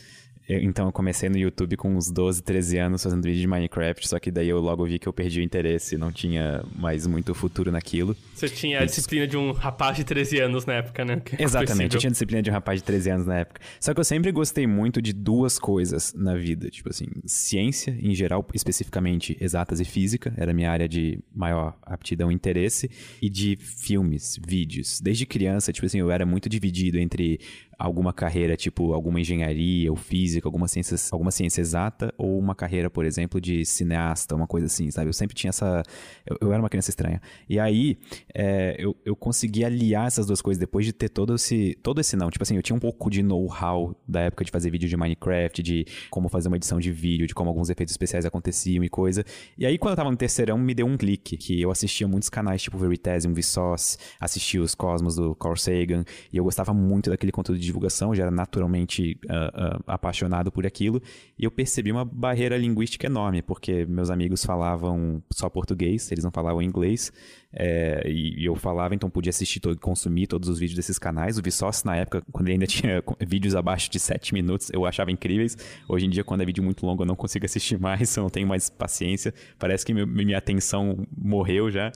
Eu- então eu comecei no YouTube com uns 12, 13 anos fazendo vídeo de Minecraft, só que daí eu logo vi que eu perdi o interesse, não tinha mais muito futuro naquilo. Você tinha a disciplina de um rapaz de 13 anos na época, né? É Exatamente, eu tinha disciplina de um rapaz de 13 anos na época. Só que eu sempre gostei muito de duas coisas na vida, tipo assim, ciência em geral, especificamente exatas e física, era a minha área de maior aptidão e interesse, e de filmes, vídeos. Desde criança, tipo assim, eu era muito dividido entre alguma carreira, tipo alguma engenharia ou física, alguma ciência, alguma ciência exata, ou uma carreira, por exemplo, de cineasta, uma coisa assim, sabe? Eu sempre tinha essa. Eu, eu era uma criança estranha. E aí, é, eu, eu consegui aliar essas duas coisas depois de ter todo esse. Todo esse não. Tipo assim, eu tinha um pouco de know-how da época de fazer vídeo de Minecraft, de como fazer uma edição de vídeo, de como alguns efeitos especiais aconteciam e coisa. E aí, quando eu tava no terceirão, me deu um clique, que eu assistia muitos canais tipo Veritasium, Vsauce, assistia os Cosmos do Carl Sagan, e eu gostava muito daquele conteúdo de divulgação, já era naturalmente ah, ah, apaixonado por aquilo, e eu percebi uma barreira linguística enorme, porque meus amigos falavam só português, eles não falavam inglês, é, e, e eu falava, então podia assistir todo, consumir todos os vídeos desses canais. O Vsauce, na época, quando ele ainda tinha vídeos abaixo de 7 minutos, eu achava incríveis. Hoje em dia, quando é vídeo muito longo, eu não consigo assistir <laughs> mais, eu não tenho mais paciência. Parece que meu- minha atenção morreu já.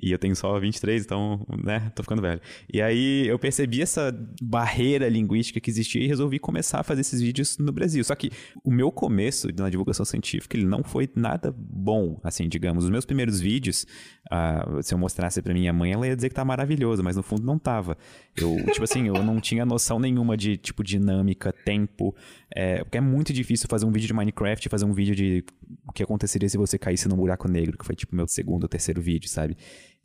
E eu tenho só 23, então, né, tô ficando velho. E aí eu percebi essa barreira linguística que existia e resolvi começar a fazer esses vídeos no Brasil. Só que o meu começo na divulgação científica, ele não foi nada bom, assim, digamos. Os meus primeiros vídeos, ah, se eu mostrasse pra minha mãe, ela ia dizer que tá maravilhoso, mas no fundo não tava. Eu, tipo assim, eu não tinha noção nenhuma de, tipo, dinâmica, tempo, é, porque é muito difícil fazer um vídeo de Minecraft e fazer um vídeo de o que aconteceria se você caísse num buraco negro, que foi tipo meu segundo ou terceiro vídeo, sabe?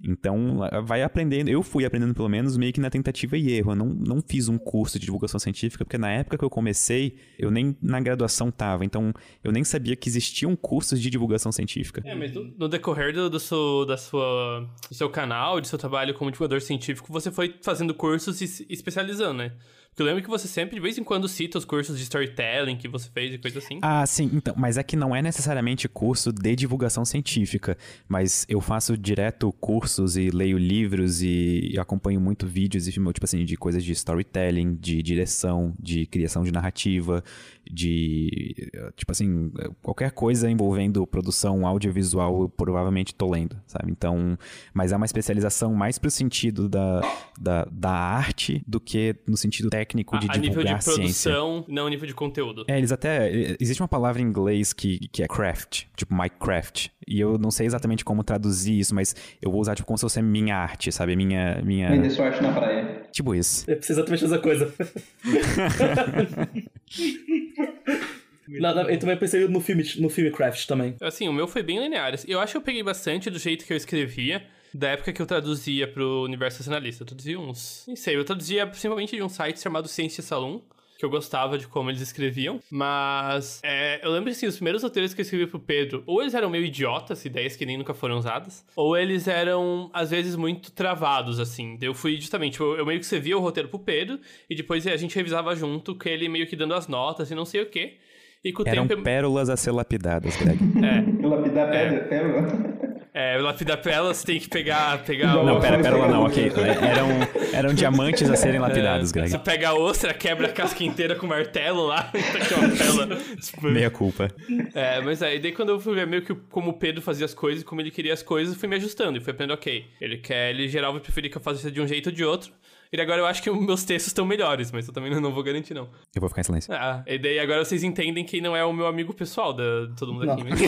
Então, vai aprendendo. Eu fui aprendendo, pelo menos, meio que na tentativa e erro. Eu não, não fiz um curso de divulgação científica, porque na época que eu comecei, eu nem na graduação tava. Então, eu nem sabia que existiam cursos de divulgação científica. É, mas no, decorrer do, do, seu, da sua, do seu canal, do seu trabalho como divulgador científico, você foi fazendo cursos e se especializando, né? Porque eu lembro que você sempre, de vez em quando, cita os cursos de storytelling que você fez e coisa assim. Ah, sim, então, mas é que não é necessariamente curso de divulgação científica, mas eu faço direto cursos e leio livros e, e acompanho muito vídeos e tipo assim, de coisas de storytelling, de direção, de criação de narrativa, de tipo assim, qualquer coisa envolvendo produção audiovisual, eu provavelmente tô lendo, sabe? Então, mas é uma especialização mais pro sentido da, da, da arte do que no sentido técnico de a, a nível divulgar de a ciência. produção, não a nível de conteúdo. É, eles até. Existe uma palavra em inglês que, que é craft, tipo Minecraft. E eu não sei exatamente como traduzir isso, mas eu vou usar tipo como se fosse minha arte, sabe? Minha. minha... Vender sua arte na praia. Tipo isso. Eu preciso exatamente fazer coisa. <laughs> Não, não, eu também pensei no filme, no filme Craft também. Assim, o meu foi bem linear. Eu acho que eu peguei bastante do jeito que eu escrevia, da época que eu traduzia pro universo racionalista. Eu traduzia uns. Nem sei, eu traduzia principalmente de um site chamado Ciência Salon. Que eu gostava de como eles escreviam. Mas é, eu lembro assim, os primeiros roteiros que eu escrevi pro Pedro, ou eles eram meio idiotas, ideias que nem nunca foram usadas, ou eles eram, às vezes, muito travados, assim. Eu fui justamente, eu, eu meio que escrevia o roteiro pro Pedro, e depois a gente revisava junto, com ele meio que dando as notas e não sei o quê. E com o Eram tempo. pérolas a ser lapidadas, Greg. É. <laughs> Lapidar pedra, pérola. É, lapidar você tem que pegar, pegar Não, pera, pérola não, ok. <laughs> Eram, eram diamantes a serem lapidados, Greg. Você pega a ostra, quebra a casca inteira com o martelo lá, <laughs> tá aqui uma pérola. Meia culpa. É, mas aí daí quando eu fui ver meio que como o Pedro fazia as coisas, como ele queria as coisas, eu fui me ajustando e fui aprendendo, ok. Ele quer, ele geral vai preferir que eu faça de um jeito ou de outro. E agora eu acho que os meus textos estão melhores, mas eu também não vou garantir, não. Eu vou ficar em silêncio. Ah, e daí agora vocês entendem que não é o meu amigo pessoal da, de todo mundo Não. aqui. Mas... <laughs>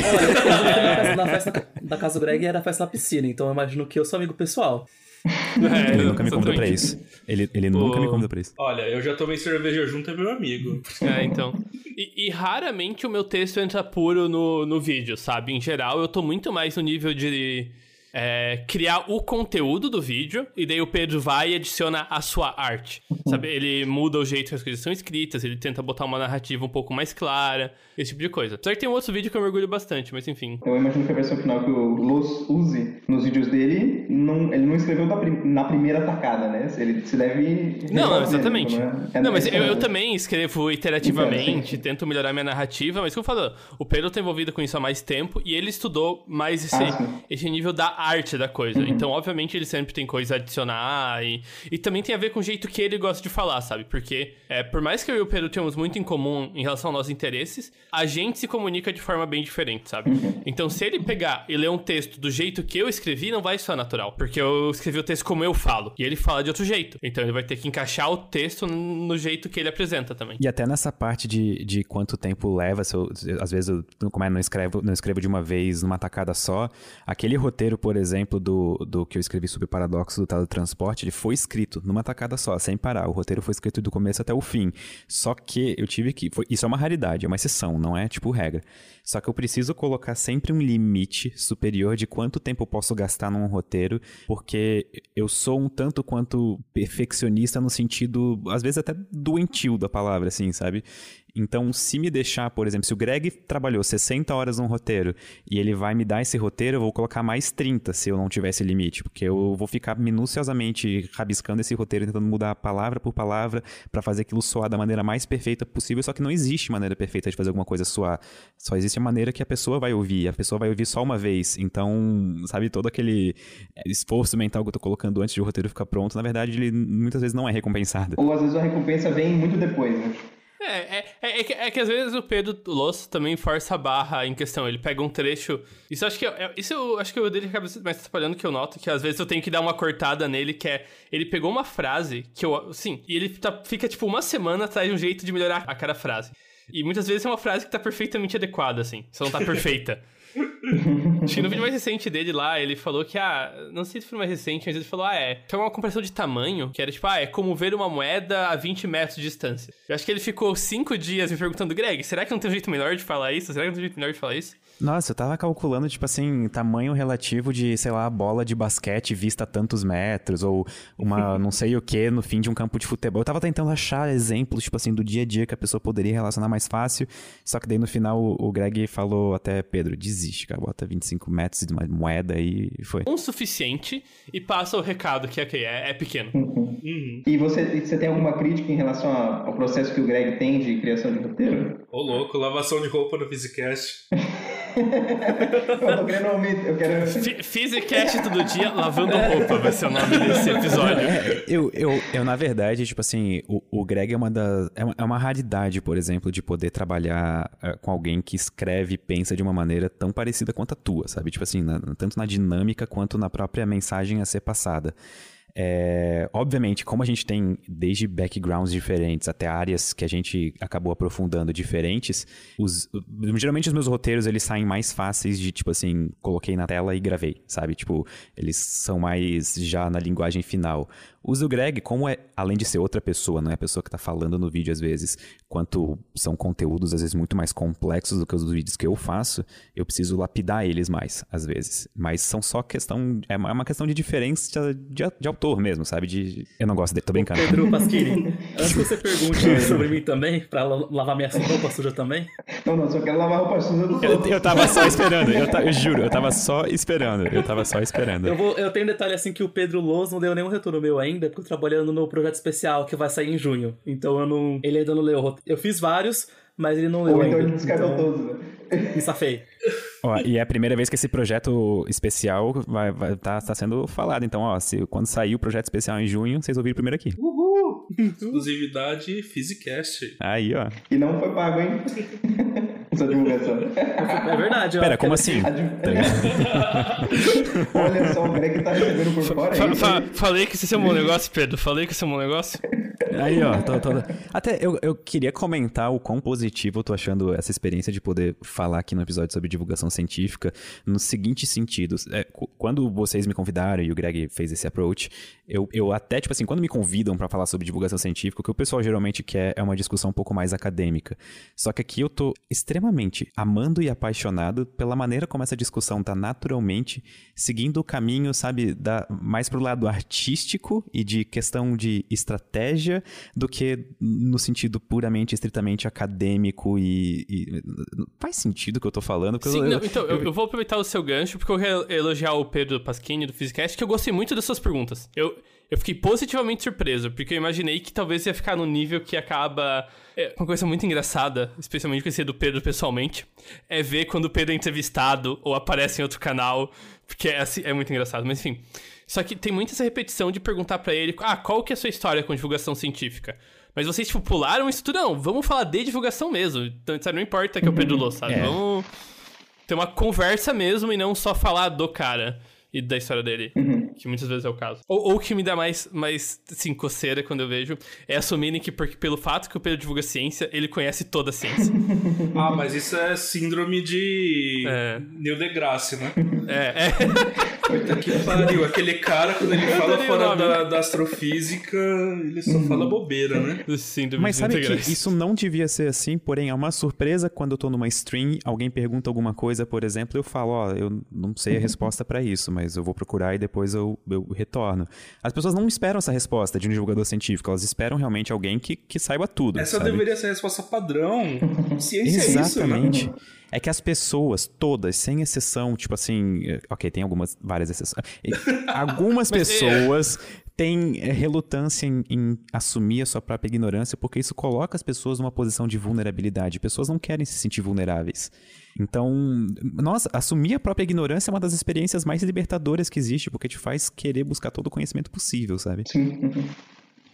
Olha, na festa da casa do Greg era a festa na piscina, então eu imagino que eu sou amigo pessoal. É, Ele nunca me convidou pra isso. Ele, ele nunca me convidou pra isso. Olha, eu já tomei cerveja junto, é meu amigo. É, então. E, e raramente o meu texto entra puro no, no vídeo, sabe? Em geral, eu tô muito mais no nível de, é, criar o conteúdo do vídeo, e daí o Pedro vai e adiciona a sua arte. Sabe? Ele muda o jeito que as coisas são escritas, ele tenta botar uma narrativa um pouco mais clara, esse tipo de coisa. Só que tem um outro vídeo que eu mergulho bastante, mas enfim. Eu imagino que a versão final que o Los use nos vídeos dele, não, ele não escreveu na, prim- na primeira tacada, né? Ele se deve. Não, não, refazendo, exatamente. né? É não, mas eu, eu também escrevo iterativamente, Sim. tento melhorar minha narrativa, mas como eu falo, o Pedro tá envolvido com isso há mais tempo e ele estudou mais esse, Ah. Uhum. esse nível da arte da coisa. Então, obviamente, ele sempre tem coisa a adicionar e, e também tem a ver com o jeito que ele gosta de falar, sabe? Porque, é, por mais que eu e o Pedro tenhamos muito em comum em relação aos nossos interesses, a gente se comunica de forma bem diferente, sabe? Uhum. Então, se ele pegar e ler um texto do jeito que eu escrevi, não vai soar natural, porque eu escrevi o texto como eu falo e ele fala de outro jeito. Então, ele vai ter que encaixar o texto no jeito que ele apresenta também. E até nessa parte de, de quanto tempo leva, se eu- às vezes eu como é, não, escrevo, não escrevo de uma vez, numa tacada só. Aquele roteiro, por exemplo, do, do que eu escrevi sobre o paradoxo do teletransporte, ele foi escrito numa tacada só, sem parar. O roteiro foi escrito do começo até o fim. Só que eu tive que. foi- isso é uma raridade, é uma exceção, não é tipo regra. Só que eu preciso colocar sempre um limite superior de quanto tempo eu posso gastar num roteiro, porque eu sou um tanto quanto perfeccionista no sentido, às vezes até doentio da palavra, assim, sabe? Então, se me deixar, por exemplo, se o Greg trabalhou 60 horas num roteiro e ele vai me dar esse roteiro, eu vou colocar mais 30 se eu não tiver esse limite, porque eu vou ficar minuciosamente rabiscando esse roteiro, tentando mudar palavra por palavra pra fazer aquilo soar da maneira mais perfeita possível, só que não existe maneira perfeita de fazer alguma coisa soar. Só existe a maneira que a pessoa vai ouvir, a pessoa vai ouvir só uma vez. Então, sabe, todo aquele esforço mental que eu tô colocando antes de o roteiro ficar pronto, na verdade, ele muitas vezes não é recompensado. Ou às vezes a recompensa vem muito depois, né? É, é, é, é que, é que às vezes o Pedro Losso também força a barra em questão. Ele pega um trecho. Isso eu acho que é- isso eu acho que o dele acaba mais atrapalhando que eu noto, que às vezes eu tenho que dar uma cortada nele, que é. Ele pegou uma frase que eu. Sim, e ele tá- fica tipo uma semana atrás de um jeito de melhorar a cada frase. E muitas vezes é uma frase que tá perfeitamente adequada, assim. Só não tá <laughs> perfeita. Acho que no vídeo mais recente dele lá, ele falou que, ah, não sei se foi mais recente, mas ele falou, ah, é. Foi uma comparação de tamanho, que era tipo, ah, é como ver uma moeda a 20 metros de distância. Eu acho que ele ficou cinco dias me perguntando, Greg, será que não tem um jeito melhor de falar isso? Será que não tem um jeito melhor de falar isso? Nossa, eu tava calculando, tipo assim, tamanho relativo de, sei lá, bola de basquete vista a tantos metros, ou uma <laughs> não sei o que no fim de um campo de futebol. Eu tava tentando achar exemplos, tipo assim, do dia a dia que a pessoa poderia relacionar mais fácil, só que daí no final o, Greg falou até, Pedro, desiste, cara, bota 25 metros de uma moeda e foi. Um suficiente e passa o recado que ok, é, é pequeno. E você, e você tem alguma crítica em relação ao processo que o Greg tem de criação de roteiro? Ô louco, lavação de roupa no Physicast. <laughs> eu tô querendo ouvir, eu quero... Todo dia lavando roupa vai ser o nome desse episódio. É, eu, eu, eu, na verdade, tipo assim, o, o Greg é uma das. É uma, é uma raridade, por exemplo, de poder trabalhar eh, com alguém que escreve e pensa de uma maneira tão parecida quanto a tua, sabe? Tipo assim, na- tanto na dinâmica quanto na própria mensagem a ser passada. É, obviamente, como a gente tem desde backgrounds diferentes até áreas que a gente acabou aprofundando diferentes, os, geralmente os meus roteiros eles saem mais fáceis de tipo assim, coloquei na tela e gravei, sabe? Tipo, eles são mais já na linguagem final. Os do Greg, como é, além de ser outra pessoa, não é a pessoa que tá falando no vídeo às vezes, quanto são conteúdos às vezes muito mais complexos do que os vídeos que eu faço, eu preciso lapidar eles mais, às vezes. Mas são só questão, é uma é questão de diferença de, de autor mesmo, sabe? De, eu não gosto dele, tô brincando. Pedro Pasquini, <laughs> antes que você pergunte sobre mim também, pra la- lavar minha roupa suja também, Não, não, só quero lavar roupa suja do Eu, eu tava só <laughs> esperando, eu, ta- eu juro, eu tava só esperando, eu tava só esperando. eu, vou, eu tenho um detalhe assim que o Pedro Loz não deu nenhum retorno meu ainda, porque eu tô trabalhando no projeto especial que vai sair em junho. Então eu não. Ele ainda não leu. Eu fiz vários, mas ele não leu Ou então ainda. ele descartou então, todos, né? Me safei. Ó, e é a primeira vez que esse projeto especial vai, vai, tá, tá sendo falado. Então, ó, se, quando sair o projeto especial em junho, vocês ouviram primeiro aqui. Uhul! Exclusividade Physicast. Aí, ó. E não foi pago, hein? <laughs> Essa divulgação. É verdade, ó. Pera, como assim? Div- <laughs> Olha só, o Greg tá recebendo por fora, Fa- isso? fa- falei que esse é um bom negócio, Pedro. Falei que esse é um bom negócio. Aí, ó, tô, tô... Até eu, eu queria comentar o quão positivo eu tô achando essa experiência de poder falar aqui no episódio sobre divulgação científica nos seguintes sentidos. É, quando vocês me convidaram e o Greg fez esse approach, eu, eu até, tipo assim, quando me convidam para falar sobre divulgação científica, o que o pessoal geralmente quer é uma discussão um pouco mais acadêmica. Só que aqui eu tô extremamente amando e apaixonado pela maneira como essa discussão tá naturalmente seguindo o caminho, sabe, da, mais pro lado artístico e de questão de estratégia do que no sentido puramente, estritamente acadêmico e. e faz sentido o que eu tô falando? Sim, eu, não, então, eu, eu, vou aproveitar o seu gancho, porque eu quero elogiar o Pedro Pasquini do Physicast, que eu gostei muito das suas perguntas. Eu, eu fiquei positivamente surpreso, porque eu imaginei que talvez ia ficar no nível que acaba. É, uma coisa muito engraçada, especialmente conhecer do Pedro pessoalmente, é ver quando o Pedro é entrevistado ou aparece em outro canal, porque é, assim, é muito engraçado. Mas enfim. Só que tem muita essa repetição de perguntar para ele, ah, qual que é a sua história com divulgação científica? Mas vocês, tipo, pularam isso tudo. Não, vamos falar de divulgação mesmo. Então, sabe, não importa que é o Pedro Lô, sabe? É. Vamos ter uma conversa mesmo e não só falar do cara e da história dele, uhum. que muitas vezes é o caso. Ou o que me dá mais, mais assim, coceira quando eu vejo é assumirem que porque, pelo fato que o Pedro divulga ciência, ele conhece toda a ciência. <laughs> ah, mas isso é síndrome de é. Neil deGrasse, né? É, é. <laughs> Puta que pariu. Aquele cara, quando ele fala fora da, da, astrofísica, ele só uhum. fala bobeira, né? <laughs> Síndrome mas sabe que isso não devia ser assim, porém é uma surpresa quando eu tô numa stream, alguém pergunta alguma coisa, por exemplo, eu falo, ó, oh, eu não sei a uhum. resposta para isso, mas mas eu vou procurar e depois eu, eu retorno. As pessoas não esperam essa resposta de um divulgador científico, elas esperam realmente alguém que, que saiba tudo. Essa sabe? deveria ser a resposta padrão. Ciência Exatamente. é isso, né? É que as pessoas, todas, sem exceção, tipo assim, ok, tem algumas, várias exceções. <laughs> algumas é. pessoas têm é, relutância em, em, assumir a sua própria ignorância, porque isso coloca as pessoas numa posição de vulnerabilidade. Pessoas não querem se sentir vulneráveis. Então, nossa, assumir a própria ignorância é uma das experiências mais libertadoras que existe, porque te faz querer buscar todo o conhecimento possível, sabe? Sim.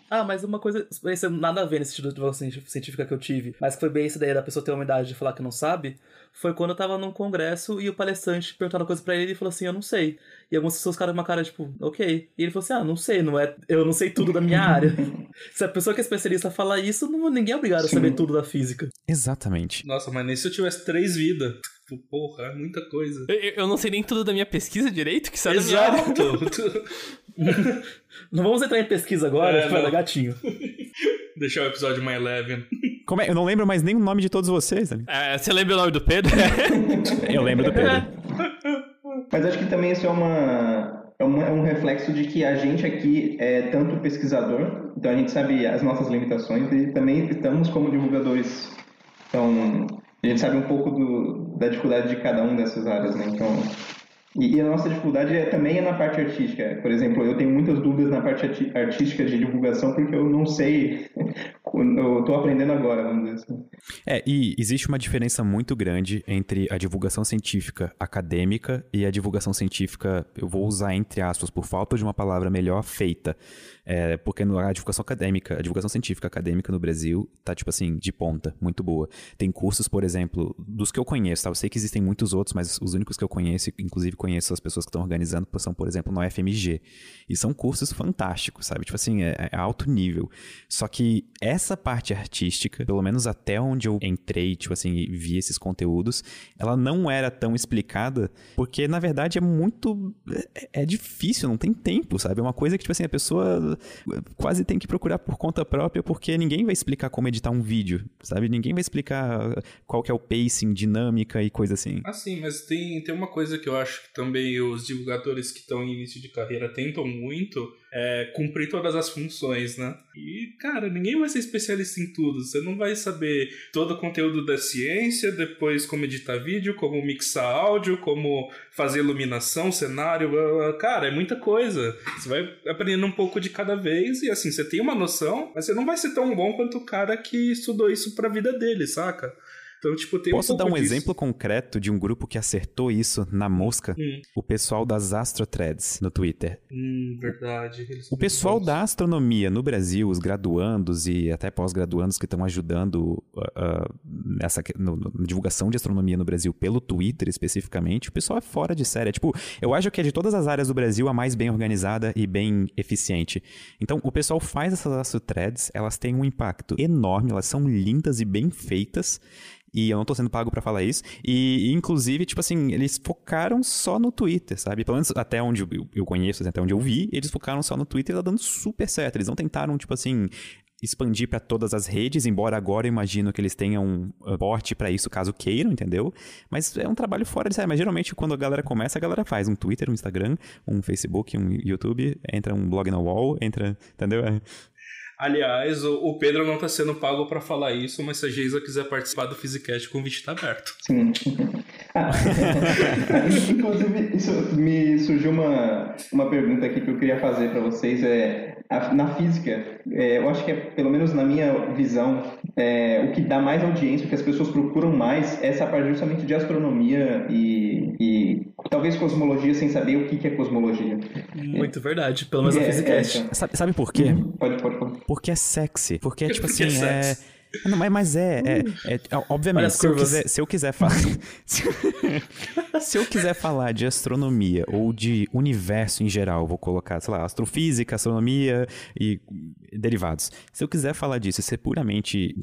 Ah, mas uma coisa, isso nada a ver nesse estudo de divulgação científica que eu tive, mas que foi bem essa ideia da pessoa ter a humildade de falar que não sabe, foi quando eu tava num congresso e o palestrante perguntou uma coisa pra ele e ele falou assim, eu não sei. E algumas pessoas ficaram com uma cara, tipo, ok. E ele falou assim, ah, não sei, não é, eu não sei tudo da minha <laughs> área. Se a pessoa que é especialista falar isso, não, ninguém é obrigado Sim. a saber tudo da física. Exatamente. Nossa, mas nem se eu tivesse três vidas. Tipo, porra, é muita coisa. Eu, eu, não sei nem tudo da minha pesquisa direito, que sabe Exato. <laughs> não vamos entrar em pesquisa agora, é, <laughs> para gatinho. Deixar o episódio mais leve. Como é? Eu não lembro mais nem o nome de todos vocês. É, você lembra o nome do Pedro? <laughs> eu lembro do Pedro. Mas acho que também isso é uma, é um, é um reflexo de que a gente aqui é tanto pesquisador, então a gente sabe as nossas limitações e também estamos como divulgadores. Então, a gente sabe um pouco do, da dificuldade de cada um dessas áreas, né? Então, e, e, a nossa dificuldade é, também é na parte artística. Por exemplo, eu tenho muitas dúvidas na parte artística de divulgação porque eu não sei, eu estou aprendendo agora, vamos dizer assim. É, e existe uma diferença muito grande entre a divulgação científica acadêmica e a divulgação científica, eu vou usar entre aspas, por falta de uma palavra melhor, feita. É, porque a divulgação acadêmica, a divulgação científica acadêmica no Brasil tá, tipo assim, de ponta, muito boa. Tem cursos, por exemplo, dos que eu conheço, tá? Eu sei que existem muitos outros, mas os únicos que eu conheço, inclusive conheço as pessoas que estão organizando, são, por exemplo, no FMG. E são cursos fantásticos, sabe? Tipo assim, é, é alto nível. Só que essa parte artística, pelo menos até onde eu entrei, tipo assim, vi esses conteúdos, ela não era tão explicada, porque na verdade é muito. É, é difícil, não tem tempo, sabe? É uma coisa que, tipo assim, a pessoa quase tem que procurar por conta própria, porque ninguém vai explicar como editar um vídeo, sabe? Ninguém vai explicar qual que é o pacing, dinâmica e coisa assim. Ah, sim, mas tem, tem uma coisa que eu acho que também os divulgadores que estão em início de carreira tentam muito, é, cumprir todas as funções, né? E, cara, ninguém vai ser especialista em tudo. Você não vai saber todo o conteúdo da ciência, depois como editar vídeo, como mixar áudio, como fazer iluminação, cenário. Cara, é muita coisa. Você vai aprendendo um pouco de cada vez e, assim, você tem uma noção, mas você não vai ser tão bom quanto o cara que estudou isso pra vida dele, saca? Então, tipo, tem Posso um dar um disso. exemplo concreto de um grupo que acertou isso na mosca? Hum. O pessoal das Astrothreads no Twitter. Hum, verdade. Eles O pessoal bons. da astronomia no Brasil, os graduandos e até pós-graduandos que estão ajudando uh, uh, nessa que- no- no- na divulgação de astronomia no Brasil pelo Twitter especificamente, o pessoal é fora de série. É, tipo, eu acho que é de todas as áreas do Brasil a mais bem organizada e bem eficiente. Então, o pessoal faz essas astrothreads, elas têm um impacto enorme, elas são lindas e bem feitas. E eu não tô sendo pago pra falar isso. E, inclusive, tipo assim, eles focaram só no Twitter, sabe? Pelo menos até onde eu, eu conheço, até onde eu vi, eles focaram só no Twitter e tá dando super certo. Eles não tentaram, tipo assim, expandir pra todas as redes, embora agora eu imagino que eles tenham um porte pra isso caso queiram, entendeu? Mas é um trabalho fora de série. Mas geralmente quando a galera começa, a galera faz um Twitter, um Instagram, um Facebook, um YouTube, entra um blog na wall, entra, entendeu? Aliás, o, o Pedro não tá sendo pago pra falar isso, mas se a Geisa quiser participar do Physicast, o convite tá aberto. Sim. <laughs> Ah, <laughs> inclusive, isso me surgiu uma, uma pergunta aqui que eu queria fazer para vocês. É, a- na física, é, eu acho que, é, pelo menos na minha visão, é, o que dá mais audiência, o que as pessoas procuram mais, é essa parte justamente de astronomia e, e talvez cosmologia, sem saber o que, que é cosmologia. Muito verdade, pelo menos no É, Physicast. é, Sabe, sabe por quê? Pode, pode, pode. Porque é sexy. Porque, <laughs> tipo Porque é assim, é. Não, mas, mas é, é, é- é- Olha Obviamente, se eu, quiser, se eu quiser falar. <laughs> se, se eu quiser falar de astronomia ou de universo em geral, vou colocar, sei lá, astrofísica, astronomia e derivados. Se eu quiser falar disso e ser puramente,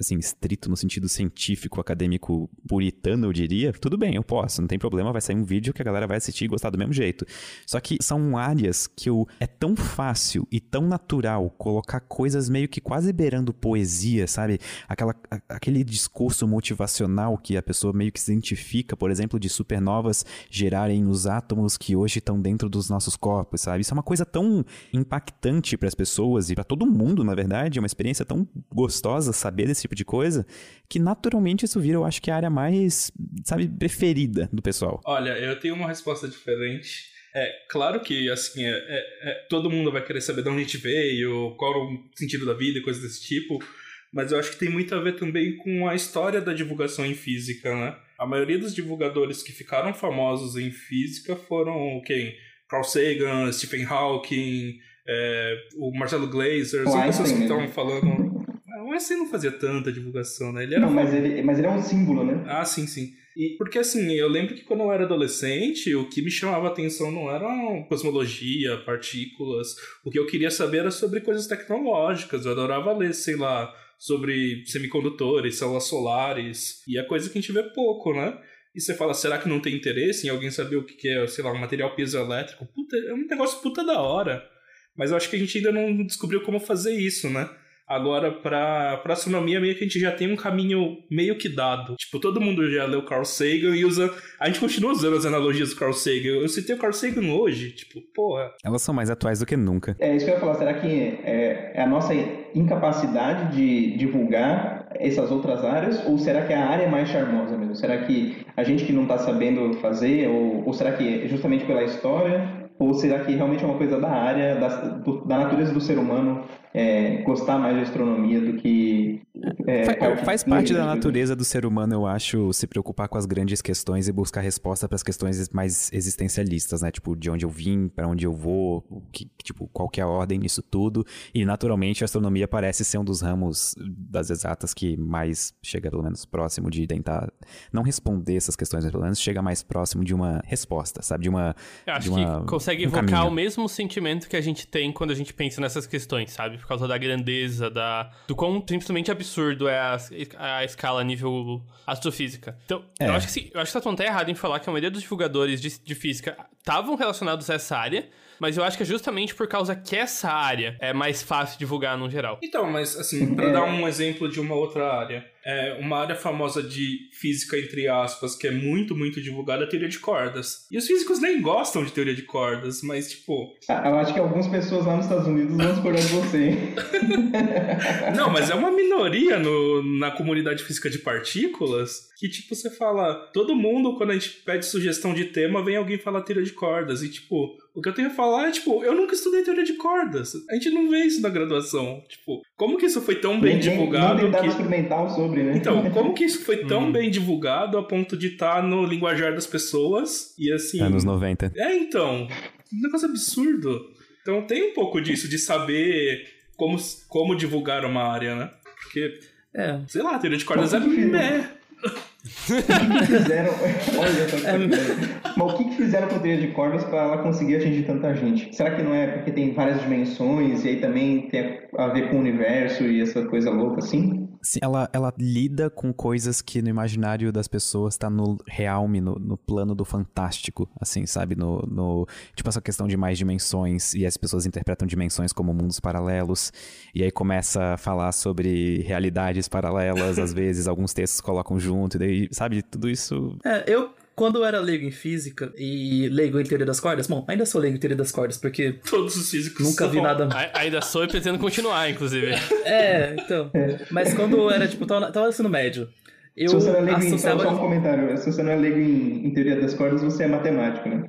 assim, estrito no sentido científico, acadêmico, puritano, eu diria, tudo bem, eu posso, não tem problema, vai sair um vídeo que a galera vai assistir e gostar do mesmo jeito. Só que são áreas que eu, é tão fácil e tão natural colocar coisas meio que quase beirando poesia, sabe? Aquela, a- aquele discurso motivacional que a pessoa meio que se identifica, por exemplo, de supernovas gerarem os átomos que hoje estão dentro dos nossos corpos, sabe? Isso é uma coisa tão impactante para as pessoas e para todo mundo, na verdade, é uma experiência tão gostosa saber desse tipo de coisa, que naturalmente isso vira, eu acho que a área mais, sabe, preferida do pessoal. Olha, eu tenho uma resposta diferente. É claro que, assim, é, é- é- todo mundo vai querer saber de onde a gente veio, qual o sentido da vida e coisas desse tipo, mas eu acho que tem muito a ver também com a história da divulgação em física, né? A maioria dos divulgadores que ficaram famosos em física foram quem? Carl Sagan, Stephen Hawking, é, o Marcelo Glazer, são pessoas que estavam falando. Ah, O Einstein não fazia tanta divulgação, né? Ele era Não, mas ele, mas ele é um símbolo, né? ah, sim, sim. E porque assim, eu lembro que quando eu era adolescente, o que me chamava atenção não era cosmologia, partículas. O que eu queria saber era sobre coisas tecnológicas. Eu adorava ler, sei lá, sobre semicondutores, células solares. E é coisa que a gente vê pouco, né? E você fala, será que não tem interesse em alguém saber o que é, sei lá, um material piezoelétrico? Puta, é um negócio puta da hora. Mas eu acho que a gente ainda não descobriu como fazer isso, né? Agora, pra, pra astronomia, meio que a gente já tem um caminho meio que dado. Tipo, todo mundo já leu Carl Sagan e usa. A gente continua usando as analogias do Carl Sagan. Eu citei o Carl Sagan hoje. Tipo, porra. Elas são mais atuais do que nunca. É isso que eu ia falar. Será que é, é a nossa incapacidade de divulgar essas outras áreas? Ou será que a área é mais charmosa mesmo? Será que a gente que não está sabendo fazer? Ou, ou será que é justamente pela história? Ou será que realmente é uma coisa da área, da, do- da natureza do ser humano é, gostar mais de astronomia do que. É, Fa- parte faz pura parte da coisa? natureza do ser humano, eu acho, se preocupar com as grandes questões e buscar resposta para as questões mais existencialistas, né? Tipo, de onde eu vim, para onde eu vou, que, tipo, qual que é a ordem nisso tudo. E naturalmente a astronomia parece ser um dos ramos das exatas que mais chega pelo menos próximo de tentar não responder essas questões, mas pelo menos chega mais próximo de uma resposta, sabe? De uma Eu acho de uma, que consegue evocar caminho. o mesmo sentimento que a gente tem quando a gente pensa nessas questões, sabe? Por causa da grandeza, da do quão simplesmente absurdo é a, a escala a nível astrofísica. Então, É. eu acho que sim, eu acho que tá até errado em falar que a maioria dos divulgadores de, de física estavam relacionados a essa área, mas eu acho que é justamente por causa que essa área é mais fácil divulgar no geral. Então, mas assim, pra dar um exemplo de uma outra área. É uma área famosa de física, entre aspas, que é muito, muito divulgada, é a teoria de cordas. E os físicos nem gostam de teoria de cordas, mas tipo. Ah, Eu acho que algumas pessoas lá nos Estados Unidos vão discordar de você. hein? <laughs> Não, mas é uma minoria no, na comunidade física de partículas que, tipo, você fala. Todo mundo, quando a gente pede sugestão de tema, vem alguém falar teoria de cordas. E, tipo, o que eu tenho a falar é, tipo, eu nunca estudei teoria de cordas. A gente não vê isso na graduação. Tipo, Como que isso foi tão bem nem- divulgado Não que... experimental sobre, né? Então, como que isso foi <laughs> tão Hum. bem divulgado a ponto de estar no linguajar das pessoas e assim... Anos 90. É, então, um negócio absurdo. Então tem um pouco disso, de saber como, como divulgar uma área, né? Porque, É. sei lá, a teoria de cordas é meh. O que que fizeram. <laughs> Olha só que coisa. Mas o que, que fizeram com a teoria de cordas para ela conseguir atingir tanta gente? Será que não é porque tem várias dimensões e aí também tem a ver com o universo e essa coisa louca assim? Sim, ela, ela lida com coisas que no imaginário das pessoas tá no realme, no, no plano do fantástico, assim, sabe? No, no, tipo, essa questão de mais dimensões, e as pessoas interpretam dimensões como mundos paralelos, e aí começa a falar sobre realidades paralelas, às <laughs> vezes alguns textos colocam junto, e daí, sabe? Tudo isso... É, eu, quando eu era leigo em física e leigo em teoria das cordas, bom, ainda sou leigo em teoria das cordas, porque Todos os físicos nunca vi são. nada. A- Ainda sou e pretendo continuar, inclusive. <laughs> É, então. Mas quando eu era, tipo, tava, tava no ensino médio, eu se você não é leigo em, só, associava. um comentário, se você não é leigo em, em teoria das cordas, você é matemático, né?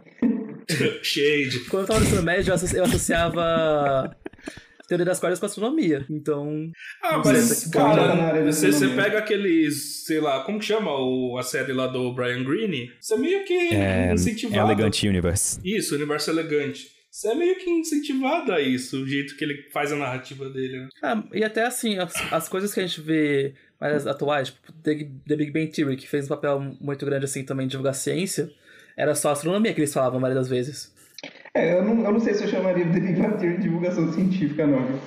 <laughs> Shade. Quando eu tava no ensino médio, eu associava teoria das cordas com astronomia. Então. Ah, mas, se- cara, na área da você, você pega aqueles, sei lá, como que chama o, a série lá do Brian Greene? Você é meio que É, incentivado. Elegant Universe. Isso, Universo Elegante. Você é meio que incentivado a isso, o jeito que ele faz a narrativa dele, né? Ah, e até assim, as, as coisas que a gente vê mais atuais, tipo, The, The Big Bang Theory, que fez um papel muito grande assim também de divulgar ciência, era só astronomia que eles falavam a maioria das vezes. É, eu não, eu não sei se eu chamaria de Big Bang Theory de divulgação científica, não, viu?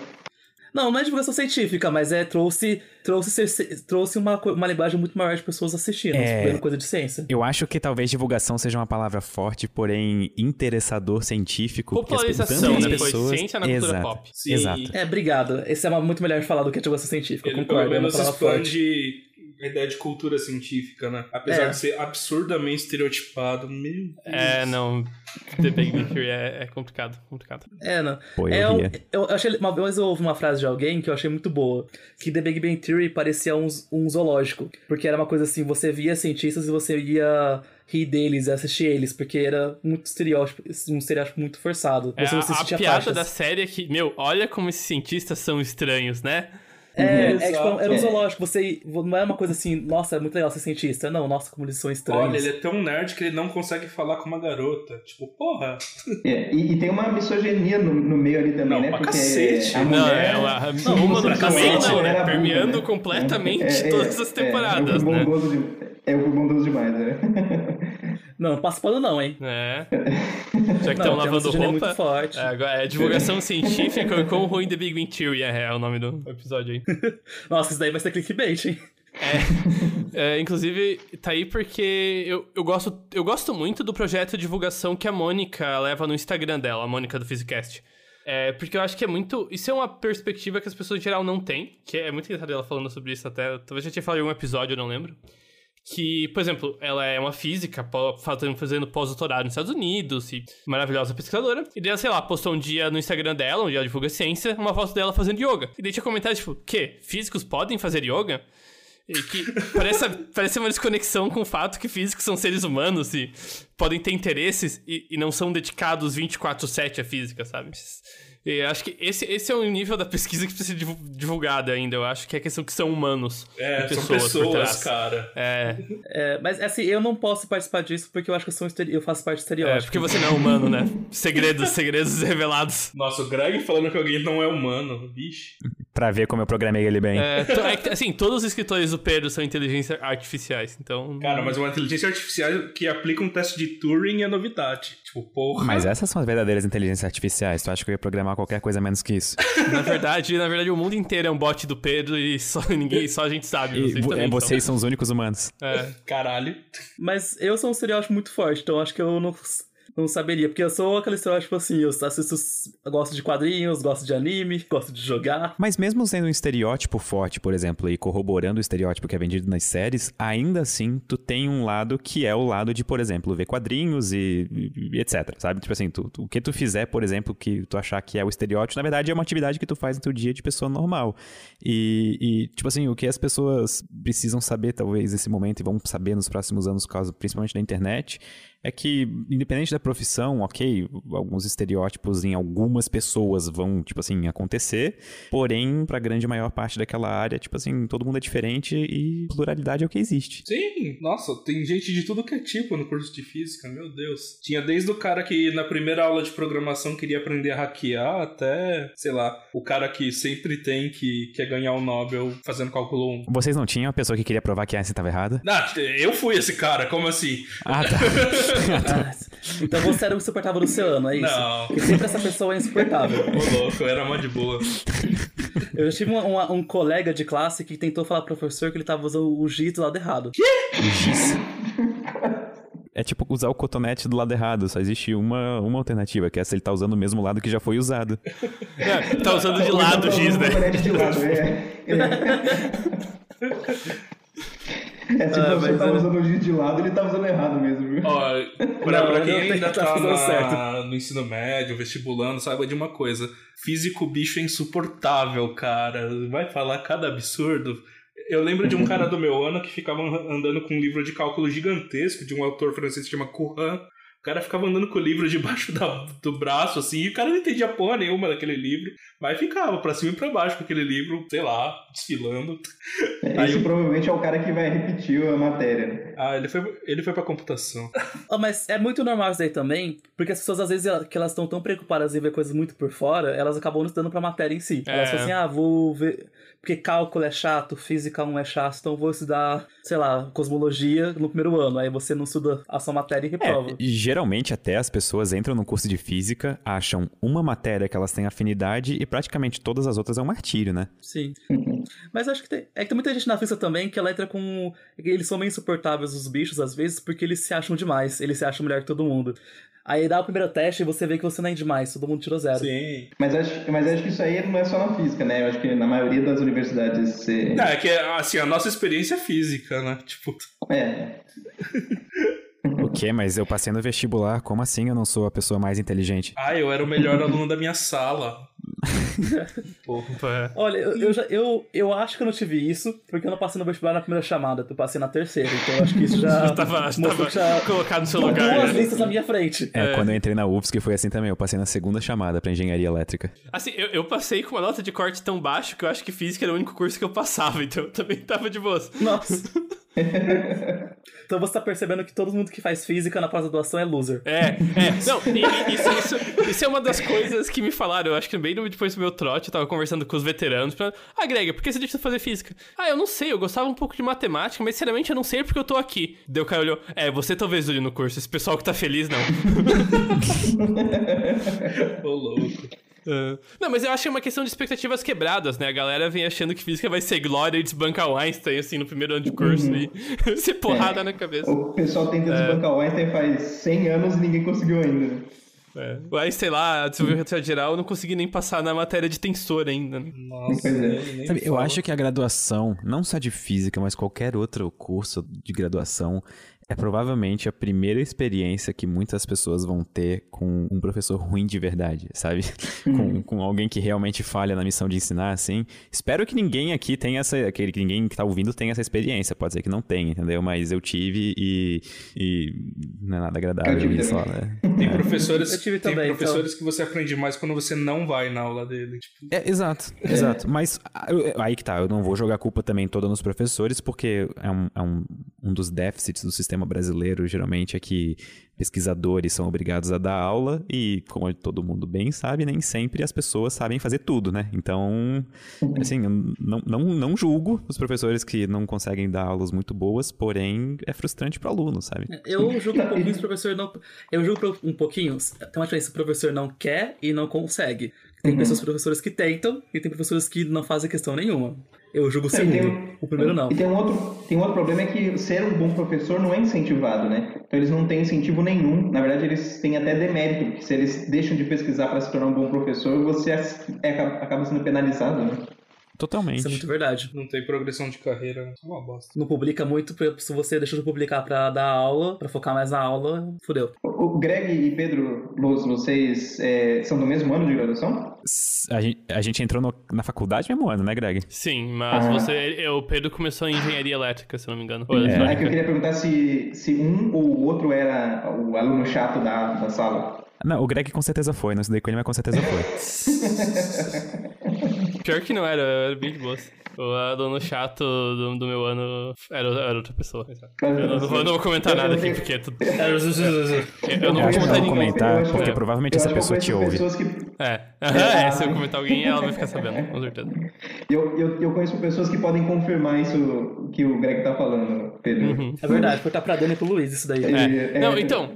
Não, não é divulgação científica, mas é trouxe trouxe, trouxe uma, uma linguagem muito maior de pessoas assistindo, É. vendo coisa de ciência. Eu acho que talvez divulgação seja uma palavra forte, porém interessador científico. as Popularização, tantas né? Foi pessoas- ciência na cultura Exato. pop. Sim. Exato. É, obrigado. Esse é uma, muito melhor falar do que a divulgação científica, Ele concordo. pelo É uma menos palavra forte. A ideia de cultura científica, né? Apesar É. de ser absurdamente estereotipado. Meu Deus. É, não. The Big Bang Theory é, é complicado, complicado. É, não. Pô, eu é, um- ria. eu achei, uma vez eu ouvi uma frase de alguém que eu achei muito boa, que The Big Bang Theory parecia um, um zoológico, porque era uma coisa assim, você via cientistas e você ia rir deles e assistir eles, porque era muito estereótipo, um estereótipo muito forçado. É, Você não a, se a piada faixas. da série é que, meu, olha como esses cientistas são estranhos, né? É, é, tipo, era um É. zoológico, você não é uma coisa assim, nossa, é muito legal ser cientista. Não, nossa, como eles são estranhos. Olha, ele é tão nerd que ele não consegue falar com uma garota. Tipo, porra. É, e, e tem uma misoginia no, no meio ali também, Não, né? pra Porque cacete. a Não, mulher... é uma, Não, uma pra no cacete, não, né? Permeando né? completamente É, é, todas as é, temporadas, é, eu fui né? bondoso de, é, eu fui bondoso demais, né? Não, não passa pano não, hein? É. Já que estão uma lavando roupa. muito forte. É, agora é divulgação científica e quão ruim The Big Bang Theory é, é o nome do episódio aí. <laughs> Nossa, isso daí vai ser clickbait, hein? É, inclusive, tá aí porque eu, eu, gosto, eu gosto muito do projeto de divulgação que a Mônica leva no Instagram dela, a Mônica do Physicast. É, porque eu acho que é muito. Isso é uma perspectiva que as pessoas em geral não têm. Que é muito engraçado ela falando sobre isso até. Talvez já tinha falado em algum episódio, eu não lembro. Que, por exemplo, ela é uma física, fazendo, pós-doutorado nos Estados Unidos, e maravilhosa pesquisadora. E daí sei lá, postou um dia no Instagram dela, onde ela divulga ciência, uma foto dela fazendo yoga. E daí tinha comentários tipo, que? Físicos podem fazer yoga? E que parece, <laughs> parece uma desconexão com o fato que físicos são seres humanos e podem ter interesses e, e não são dedicados 24-7 à física, sabe? E acho que esse, esse é um nível da pesquisa que precisa ser divu- divulgado ainda. Eu acho que é a questão que são humanos. É, e são por pessoas, trás. cara. É, É, mas assim, eu não posso participar disso porque eu acho que eu, sou um eu faço parte do é, estereótipo. porque você não é humano, né? Segredos, segredos revelados. Nossa, o Greg falando que alguém não é humano. Vixe. Pra ver como eu programei ele bem. É, to- é assim, todos os escritores do Pedro são inteligências artificiais, então... Cara, mas uma inteligência artificial que aplica um teste de Turing é novidade. Tipo, porra. Mas essas são as verdadeiras inteligências artificiais. Tu acha que eu ia programar qualquer coisa menos que isso? <laughs> Na verdade, na verdade, o mundo inteiro é um bot do Pedro e só <laughs> ninguém, só a gente sabe. E Vocês é, então. vocês são os únicos humanos. É. Caralho. Mas eu sou um estereótipo muito forte, então acho que eu não, não saberia. Porque eu sou aquele estereótipo assim, eu assisto, gosto de quadrinhos, gosto de anime, <laughs> gosto de jogar. Mas mesmo sendo um estereótipo forte, por exemplo, e corroborando o estereótipo que é vendido nas séries, ainda assim tu tem um lado que é o lado de, por exemplo, ver quadrinhos e, e- etc, sabe? Tipo assim, tu- tu- o que tu fizer, por exemplo, que tu achar que é o estereótipo, na verdade é uma atividade que tu faz no teu dia de pessoa normal. E, e, tipo assim, o que as pessoas precisam saber, talvez, nesse momento, e vão saber nos próximos anos, causa principalmente da internet, é que, independente da profissão, ok, alguns estereótipos em algumas pessoas vão, tipo assim, acontecer, porém, pra grande maior parte daquela área, tipo assim, todo mundo é diferente e pluralidade é o que existe. Sim, nossa, tem gente de tudo que é tipo no curso de física, meu Deus. Tinha desde o cara que na primeira aula de programação queria aprender a hackear, até, sei lá, o cara que sempre tem que quer ganhar o Nobel fazendo cálculo 1. Vocês não tinham a pessoa que queria provar que a Einstein estava errada? Ah, eu fui esse cara, como assim? Ah, tá. <laughs> <laughs> Então você era o insuportável do oceano, é isso? Não. Porque sempre essa pessoa é insuportável. <laughs> Ô louco, eu era mó de boa. Eu tive um, um- um colega de classe que tentou falar pro professor que ele tava usando o giz do lado errado. É tipo usar o cotonete do lado errado, só existe uma, uma alternativa, que é se ele tá usando o mesmo lado que já foi usado. É, tá usando de lado o giz, né? cotonete de lado, é. É, <laughs> se Ah, o professor mas tá eu- usando o de lado, ele tá usando errado mesmo, viu? Ó, pra, Não, pra quem ainda que tá tá fazendo na- certo. no ensino médio, vestibulando, saiba de uma coisa. Físico bicho é insuportável, cara. Vai falar cada absurdo. Eu lembro de um cara do meu ano que ficava andando com um livro de cálculo gigantesco de um autor francês que se chama Courant. O cara ficava andando com o livro debaixo da- do braço, assim, e o cara não entendia porra nenhuma daquele livro, mas ficava pra cima e pra baixo com aquele livro, sei lá, desfilando. Aí Esse eu- provavelmente é o cara que vai repetir a matéria. Ah, ele foi, ele foi pra computação. Ah, <laughs> mas é muito normal isso daí também, porque as pessoas, às vezes, que elas estão tão preocupadas em ver coisas muito por fora, elas acabam não estudando pra matéria em si. Elas É. falam assim, ah, vou ver... Porque cálculo é chato, física não é chato, então vou estudar, sei lá, cosmologia no primeiro ano. Aí você não estuda a sua matéria e reprova. É, e geralmente até as pessoas entram no curso de física, acham uma matéria que elas têm afinidade e praticamente todas as outras é um martírio, né? Sim. Mas acho que tem. É que tem muita gente na física também que ela entra com. Eles são meio insuportáveis, os bichos, às vezes, porque eles se acham demais. Eles se acham melhor que todo mundo. Aí dá o primeiro teste e você vê que você não é demais, todo mundo tirou zero. Sim. Mas acho, mas acho que isso aí não é só na física, né? Eu acho que na maioria das universidades você. Não, é que, assim, a nossa experiência é física, né? Tipo, É. <laughs> O quê? Mas eu passei no vestibular, como assim eu não sou a pessoa mais inteligente? ah, eu era o melhor aluno da minha sala. Porra. É. Olha, eu, eu, já, eu, eu acho que eu não tive isso, porque eu não passei no vestibular na primeira chamada, eu passei na terceira, então eu acho que isso já. Já <laughs> tava, já colocado no seu Duas lugar. né? listas na minha frente. É, quando eu entrei na UFSC foi assim também, eu passei na segunda chamada pra engenharia elétrica. Assim, eu, eu passei com uma nota de corte tão baixa que eu acho que física era o único curso que eu passava, então eu também tava de boas. Nossa. <laughs> <laughs> então você tá percebendo que todo mundo que faz física na pós-graduação é loser. É, é. Não, e- e- isso, isso, isso é uma das coisas que me falaram. Eu acho que bem depois do meu trote, eu tava conversando com os veteranos. Falando, ah, Greg, por que você deixa de fazer física? Ah, eu não sei, eu gostava um pouco de matemática, mas sinceramente eu não sei porque eu tô aqui. Daí o cara olhou, é, você talvez olhe no curso, esse pessoal que tá feliz, não. <laughs> Ô, louco. Ah, Não, mas eu acho que é uma questão de expectativas quebradas, né? A galera vem achando que física vai ser glória e desbancar o Einstein, assim, no primeiro ano de curso e <laughs> ser porrada na cabeça. O pessoal tenta desbancar o Einstein faz 100 anos e ninguém conseguiu ainda. É. O Einstein lá, desenvolveu relatividade geral, eu não consegui nem passar na matéria de tensor ainda. né? Nossa, é. Sabe, eu acho que a graduação, não só de física, mas qualquer outro curso de graduação, é provavelmente a primeira experiência que muitas pessoas vão ter com um professor ruim de verdade, sabe? <laughs> Com, com alguém que realmente falha na missão de ensinar, assim. Espero que ninguém aqui tenha essa. Que ninguém que tá ouvindo tenha essa experiência. Pode ser que não tenha, entendeu? Mas eu tive e. e não é nada agradável Eu tive isso, ó, também. né? <laughs> Tem professores, Eu tive tem também, professores que você aprende mais quando você não vai na aula dele. Tipo, É, exato, exato. Mas ah, eu- aí que tá, eu não vou jogar a culpa também toda nos professores, porque é um, é um, um dos déficits do sistema brasileiro, geralmente, é que pesquisadores são obrigados a dar aula e, como todo mundo bem sabe, nem sempre as pessoas sabem fazer tudo, né? Então, assim, eu não, não, não julgo os professores que não conseguem dar aulas muito boas, porém é frustrante pro aluno, sabe? Eu julgo um pouquinho se o professor não. Eu julgo um pouquinho. Tem uma diferença: o professor não quer e não consegue. Tem pessoas, professores que tentam e tem professores que não fazem questão nenhuma. Eu julgo o tem segundo. um- O primeiro não. E tem um, outro, tem um outro problema é que ser um bom professor não é incentivado, né? Então eles não têm incentivo nenhum. Na verdade, eles têm até demérito, porque se eles deixam de pesquisar para se tornar um bom professor, você é- acaba sendo penalizado, né? Totalmente. Isso é muito verdade. Não tem progressão de carreira, é uma bosta. Não publica muito, porque se você deixa de publicar pra dar aula, pra focar mais na aula, fudeu. O Greg e Pedro Luz, vocês é, são do mesmo ano de graduação? A gente, a gente entrou no- na faculdade mesmo ano, né, Greg? Sim, mas Ah. você. eu- O Pedro começou em engenharia elétrica, se eu não me engano. É. É que eu queria perguntar se, se um ou o outro era o aluno chato da, da sala. Não, o Greg com certeza foi. Não estudei com ele, mas com certeza foi. <laughs> Pior que não era, era bem de boas. O aluno chato do, do meu ano era, era outra pessoa. Eu não, vou- eu não vou comentar nada aqui, porque é tudo. Eu não Eu vou comentar ninguém. comentar, Eu porque é. provavelmente Eu essa eu pessoa te ouve. que É, <laughs> é, se eu comentar alguém, ela vai ficar sabendo, com certeza. Eu, eu, eu conheço pessoas que podem confirmar isso que o Greg tá falando, Pedro. Uhum. É verdade, foi tá pra Dani e pro Luiz isso daí. É. É, Não, é, então.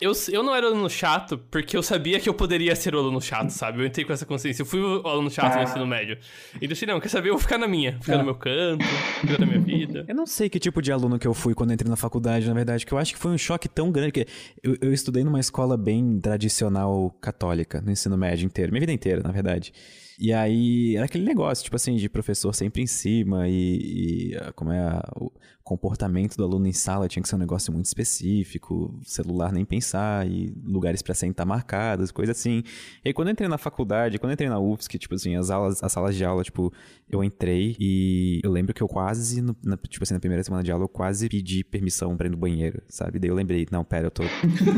Eu, eu não era aluno chato porque eu sabia que eu poderia ser o aluno chato, sabe? Eu entrei com essa consciência. Eu fui o aluno chato no Ah. ensino médio. E eu disse, não, quer saber? Eu vou ficar na minha. Ficar no meu canto, cuidar da minha vida. Eu não sei que tipo de aluno que eu fui quando entrei na faculdade, na verdade, que eu acho que foi um choque tão grande que eu, eu estudei numa escola bem tradicional católica, no ensino médio inteiro, minha vida inteira, na verdade. E aí era aquele negócio, tipo assim, de professor sempre em cima e, e, ah, como é a- o comportamento do aluno em sala tinha que ser um negócio muito específico, celular nem pensar e lugares pra sentar marcados, coisa assim. E aí quando eu entrei na faculdade, quando eu entrei na UFSC, tipo assim, as aulas, as salas de aula, tipo, eu entrei e eu lembro que eu quase, no- na- tipo assim, na primeira semana de aula, eu quase pedi permissão pra ir no banheiro, sabe? Daí eu lembrei, não, pera, eu tô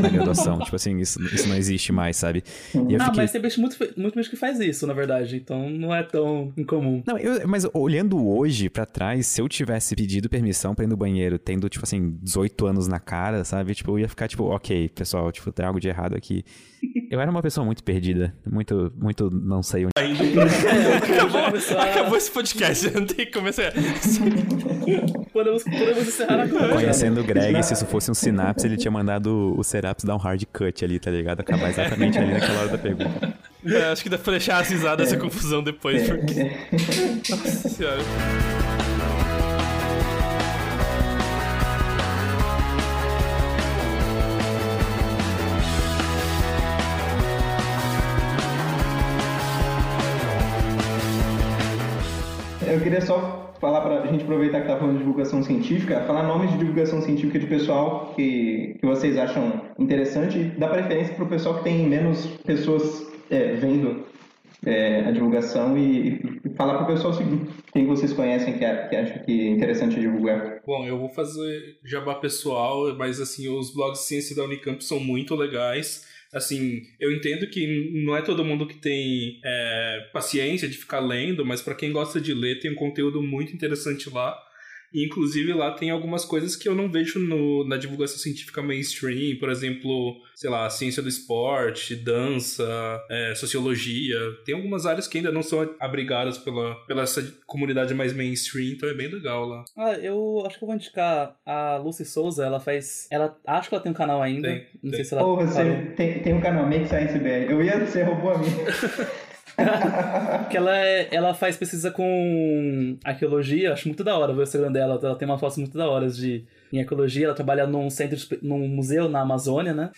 na graduação, tipo assim, isso, isso não existe mais, sabe? E eu Ah, fiquei... mas tem gente muito, muito que faz isso, na verdade. Então não é tão incomum. Não, eu- mas olhando hoje pra trás, se eu tivesse pedido permissão pra ir no banheiro, tendo, tipo assim, 18 anos na cara, sabe? Tipo, eu ia ficar, tipo, ok, pessoal, tipo, tem algo de errado aqui. Eu era uma pessoa muito perdida, muito, muito não sei onde. Acabou, Acabou esse podcast, não tem que começar. Podemos, podemos encerrar agora. Conhecendo o Greg, se isso fosse um sinapse, ele tinha mandado o Seraps dar um hard cut ali, tá ligado? Acabar exatamente ali naquela hora da pergunta. É, acho que dá pra deixar as risadas essa confusão depois, porque. Nossa senhora. Eu queria só falar pra gente aproveitar que tá falando de divulgação científica, falar nomes de divulgação científica de pessoal que, que vocês acham interessante dar preferência pro pessoal que tem menos pessoas é, vendo é, a divulgação e, e falar pro pessoal o seguinte, quem vocês conhecem que, a- que acha que é interessante divulgar. Bom, eu vou fazer jabá pessoal, mas assim, os blogs de ciência da Unicamp são muito legais. Assim, eu entendo que não é todo mundo que tem é, paciência de ficar lendo, mas para quem gosta de ler, tem um conteúdo muito interessante lá. E, inclusive, lá tem algumas coisas que eu não vejo no- na divulgação científica mainstream, por exemplo, sei lá, ciência do esporte, dança, é, sociologia. Tem algumas áreas que ainda não são abrigadas pela, pela essa comunidade mais mainstream, então é bem legal lá. Ah, eu acho que eu vou indicar a Lucy Souza, ela faz. Ela acho que ela tem um canal ainda. Tem, não tem. sei se ela. Ou você tem, tem um canal Make Science BR. Eu ia, você roubou a minha. <laughs> Que ela, é- ela faz pesquisa com arqueologia, acho muito da hora ver o Instagram dela. Ela tem uma fotos muito da hora de em arqueologia. Ela trabalha num centro, de- num museu na Amazônia, né?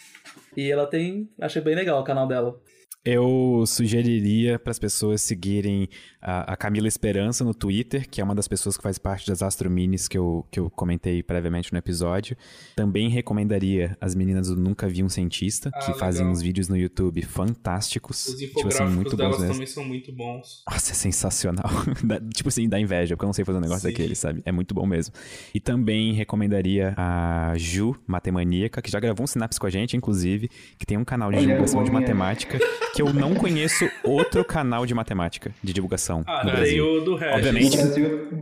E ela tem. Achei bem legal o canal dela. Eu sugeriria para as pessoas seguirem a, a Camila Esperança no Twitter, que é uma das pessoas que faz parte das Astro Minis que eu, que eu comentei previamente no episódio. Também recomendaria as meninas do Nunca Vi um Cientista, Ah, que legal. fazem uns vídeos no YouTube fantásticos. Os tipo assim, infográficos muito bons delas mesmo. também são muito bons. Nossa, é sensacional. <laughs> Dá- tipo assim, dá inveja, porque eu não sei fazer um negócio Sim. daquele, sabe? É muito bom mesmo. E também recomendaria a Ju, Matemaníaca, que já gravou um sinapse com a gente, inclusive, que tem um canal de Olha, divulgação de matemática, <laughs> que eu não conheço outro canal de matemática, de divulgação Ah, no tem Brasil. o do Regis. Obviamente.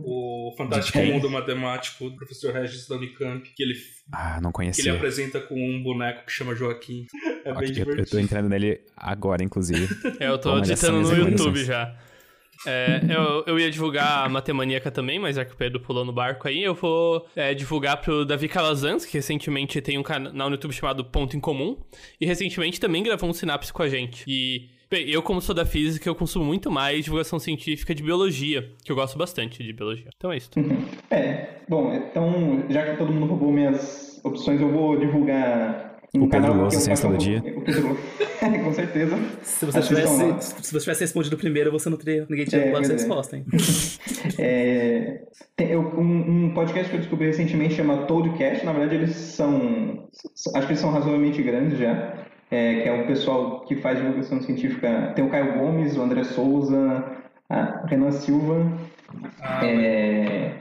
O Fantástico? Mundo Matemático do professor Regis da Unicamp, que ele, Ah, não que ele conhecia. apresenta com um boneco que chama Joaquim. É bem Ok, eu, eu divertido. tô entrando nele agora, inclusive. É, eu tô essas no recomendações. YouTube já. É, eu, eu ia divulgar a Matemaníaca também, mas já que o Pedro pulou no barco aí, eu vou é, divulgar pro Davi Calazans, que recentemente tem um canal no YouTube chamado Ponto em Comum, e recentemente também gravou um sinapse com a gente. E, bem, eu como sou da física, eu consumo muito mais divulgação científica de biologia, que eu gosto bastante de biologia. Então é isso. É, bom, então, já que todo mundo roubou minhas opções, eu vou divulgar um O Pedro canal Lousa, que eu Ciência faço do um Dia. pouco- Pedro <laughs> com certeza. Se você, tivesse, se você tivesse respondido primeiro, você não teria. Ninguém tinha é, essa resposta, hein? <laughs> É, tem, eu, um, um, podcast que eu descobri recentemente chama Toadcast. Na verdade, eles são. Acho que eles são razoavelmente grandes já. É, que é um pessoal que faz divulgação científica. Tem o Caio Gomes, o André Souza, a Renan Silva. Ah, é,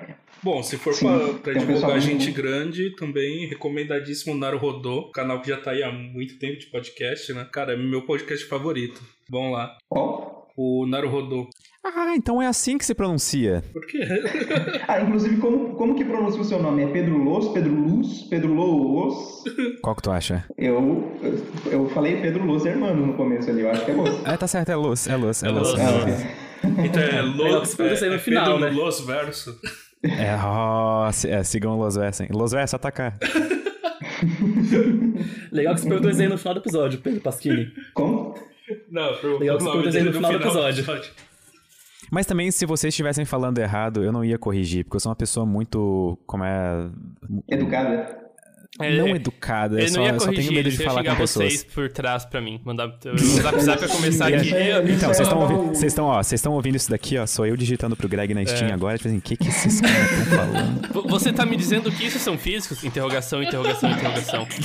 Bom, se for para divulgar gente muito... grande, também recomendadíssimo Naruhodô, canal que já tá aí há muito tempo de podcast, né? Cara, é meu podcast favorito. Vamos lá. Qual? O Naruhodô. Ah, então é assim que se pronuncia. Por quê? <laughs> ah, inclusive, como, como que pronuncia o seu nome? É Pedro Los, Pedro Luz, Pedro Los? Qual que tu acha? Eu, eu falei Pedro Los Hermano no começo ali, eu acho que é Los. É, tá certo, é Los, é Los, é, é Los. É Los. É. Então é Los, é, é, é, final, Pedro né? Los verso. É, oh, é sigam Los Versa. Los Versa, atacar. <laughs> Legal que você perguntou isso aí no final do episódio, Pedro Pasquini. Como? Não, pro, Legal que você perguntou isso aí no final, do episódio. Mas também, se vocês estivessem falando errado, eu não ia corrigir, porque eu sou uma pessoa muito. Como é. Educada. É, não educada, ele só, não ia corrigir, só tenho medo de falar com pessoas. vocês por trás pra mim. Mandar o WhatsApp pra começar <laughs> aqui. então, vocês estão ouvindo, vocês estão, ó, vocês estão ouvindo isso daqui, ó, sou eu digitando pro Greg na Steam é. agora, tipo assim, o que que esses caras estão falando? <laughs> Você tá me dizendo que isso são físicos? Interrogação, interrogação, interrogação. <laughs>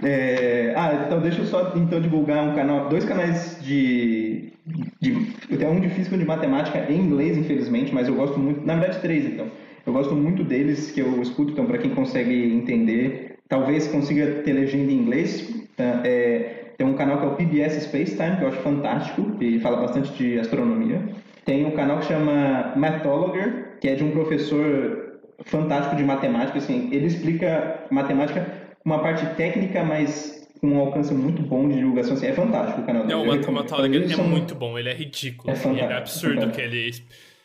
é, ah, então deixa eu só então divulgar um canal, dois canais de, de eu tenho um de física e um de matemática em inglês, infelizmente, mas eu gosto muito, na verdade três então. Eu gosto muito deles, que eu escuto, então, para quem consegue entender, talvez consiga ter legenda em inglês. Tá? É, tem um canal que é o PBS Space Time, que eu acho fantástico, e fala bastante de astronomia. Tem um canal que chama Mathologer, que é de um professor fantástico de matemática. Assim, ele explica matemática uma parte técnica, mas com um alcance muito bom de divulgação. Assim, é fantástico o canal dele. Não, o Mathologer é muito bom, ele é ridículo. É, assim, é absurdo que ele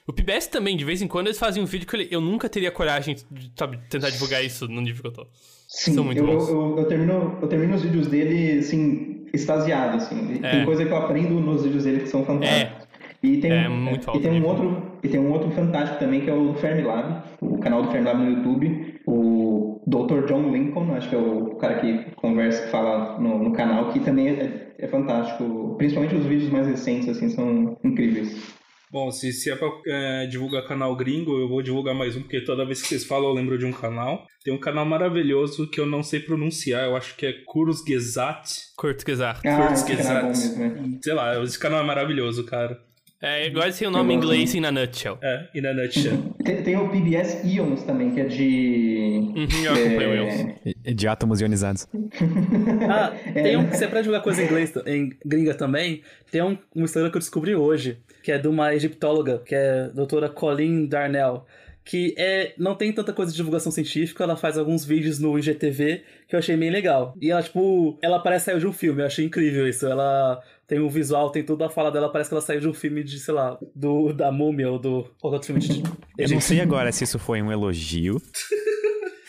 o PBS também, de vez em quando, eles fazem um vídeo que eu, eu nunca teria coragem de sabe, tentar divulgar isso no nível que eu tô. Sim, São muito eu, bons. Eu, eu, termino, eu termino os vídeos dele, assim, extasiado, assim. É. Tem coisa que eu aprendo nos vídeos dele que são fantásticos. É. E tem, é, muito e tem um outro e tem um outro fantástico também que é o Fermilab, o canal do Fermilab no YouTube, o Dr. John Lincoln, acho que é o cara que conversa, que fala no, no canal, que também é, é fantástico. Principalmente os vídeos mais recentes assim são incríveis. Bom, se, se é pra é, divulgar canal gringo, eu vou divulgar mais um, porque toda vez que vocês falam eu lembro de um canal. Tem um canal maravilhoso que eu não sei pronunciar, eu acho que é Kurzgesagt. Kurzgesagt. Ah, Kurzgesagt. É Sei lá, esse canal é maravilhoso, cara. É igual esse o nome em inglês in a nutshell. É, in a nutshell. <laughs> Tem, tem, o PBS Ions também, que é de. Uhum, eu acompanho é... De átomos ionizados. <laughs> ah, tem um. Se é pra jogar coisa em inglês, em gringa também, tem um, um Instagram que eu descobri hoje, que é de uma egiptóloga, que é a doutora Colleen Darnell que é, não tem tanta coisa de divulgação científica, ela faz alguns vídeos no IGTV que eu achei bem legal. E ela, tipo, ela parece sair de um filme, eu achei incrível isso. Ela tem um visual, tem tudo a fala dela, parece que ela saiu de um filme de, sei lá, do da Múmia ou do qualquer outro filme de. Eu não sei agora se isso foi um elogio. <laughs>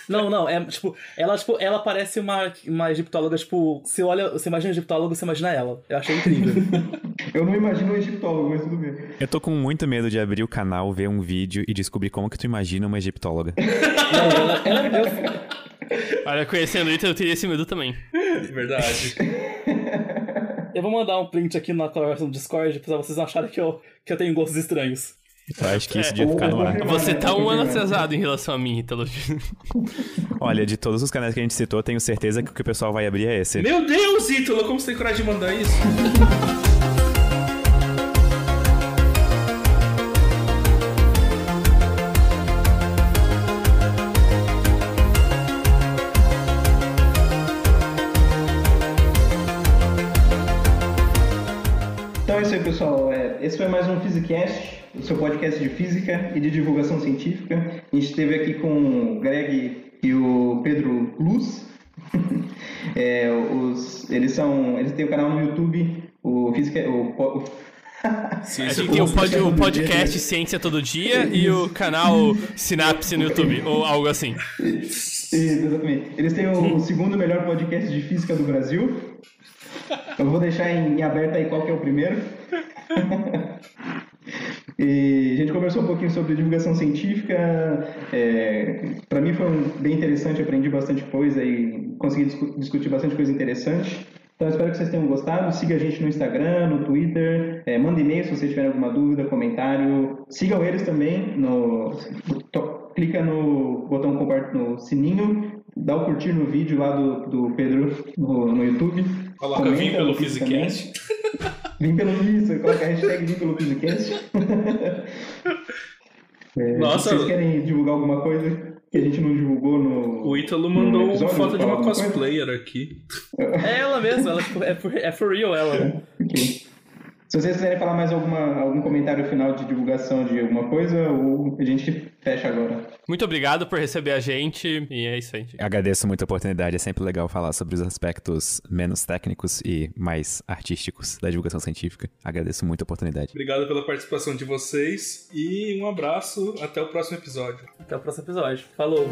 Não, não, é tipo, ela, tipo, ela parece uma, uma egiptóloga, tipo, você olha, você imagina egiptólogo, você imagina ela. Eu achei incrível. <laughs> eu não imagino um egiptólogo, mas tudo bem. Eu tô com muito medo de abrir o canal, ver um vídeo e descobrir como que tu imagina uma egiptóloga. <laughs> não, ela, eu... Olha, conhecendo isso, eu teria esse medo também. Verdade. <laughs> Eu vou mandar um print aqui na conversa no Discord pra vocês acharem que eu, que eu tenho gostos estranhos. Eu acho que isso é, devia ficar no ar. Você tá um ano atrasado em relação a mim, Ítalo. <laughs> Olha, de todos os canais que a gente citou, tenho certeza que o que o pessoal vai abrir é esse. Meu Deus, Ítalo, como você tem coragem de mandar isso? Esse foi mais um Physicast o seu podcast de física e de divulgação científica. A gente esteve aqui com o Greg e o Pedro Luz. <laughs> é, os, eles são, eles têm o um canal no YouTube, o física, o, o <laughs> Sim, a gente tem o, pod, o podcast Ciência Todo Dia e o canal Sinapse no YouTube, ou algo assim. Exatamente. Eles têm o, o segundo melhor podcast de física do Brasil. Eu vou deixar em, em aberto aí qual que é o primeiro. <laughs> E a gente conversou um pouquinho sobre divulgação científica. É, Para mim foi bem interessante, aprendi bastante coisa e conseguir discu discutir bastante coisa interessante. Então, espero que vocês tenham gostado. Siga a gente no Instagram, no Twitter. É, manda e-mail se vocês tiverem alguma dúvida, comentário. Sigam eles também. No, clica no botão no sininho. Dá o curtir no vídeo lá do, do Pedro no, no YouTube. Coloca vim pelo Physicast. Vim pelo isso, coloca a hashtag Vim pelo Physicast. <laughs> é, Nossa. Se vocês querem divulgar alguma coisa, que a gente não divulgou no. O Ítalo mandou uma foto de uma cosplayer coisa? aqui. <laughs> É ela mesma, ela, é, for, é for real ela. É, okay. Se vocês quiserem falar mais alguma, algum comentário final de divulgação de alguma coisa, ou a gente fecha agora. Muito obrigado por receber a gente e é isso aí. Gente. Agradeço muito a oportunidade, é sempre legal falar sobre os aspectos menos técnicos e mais artísticos da divulgação científica. Agradeço muito a oportunidade. Obrigado pela participação de vocês e um abraço, até o próximo episódio. Até o próximo episódio. Falou!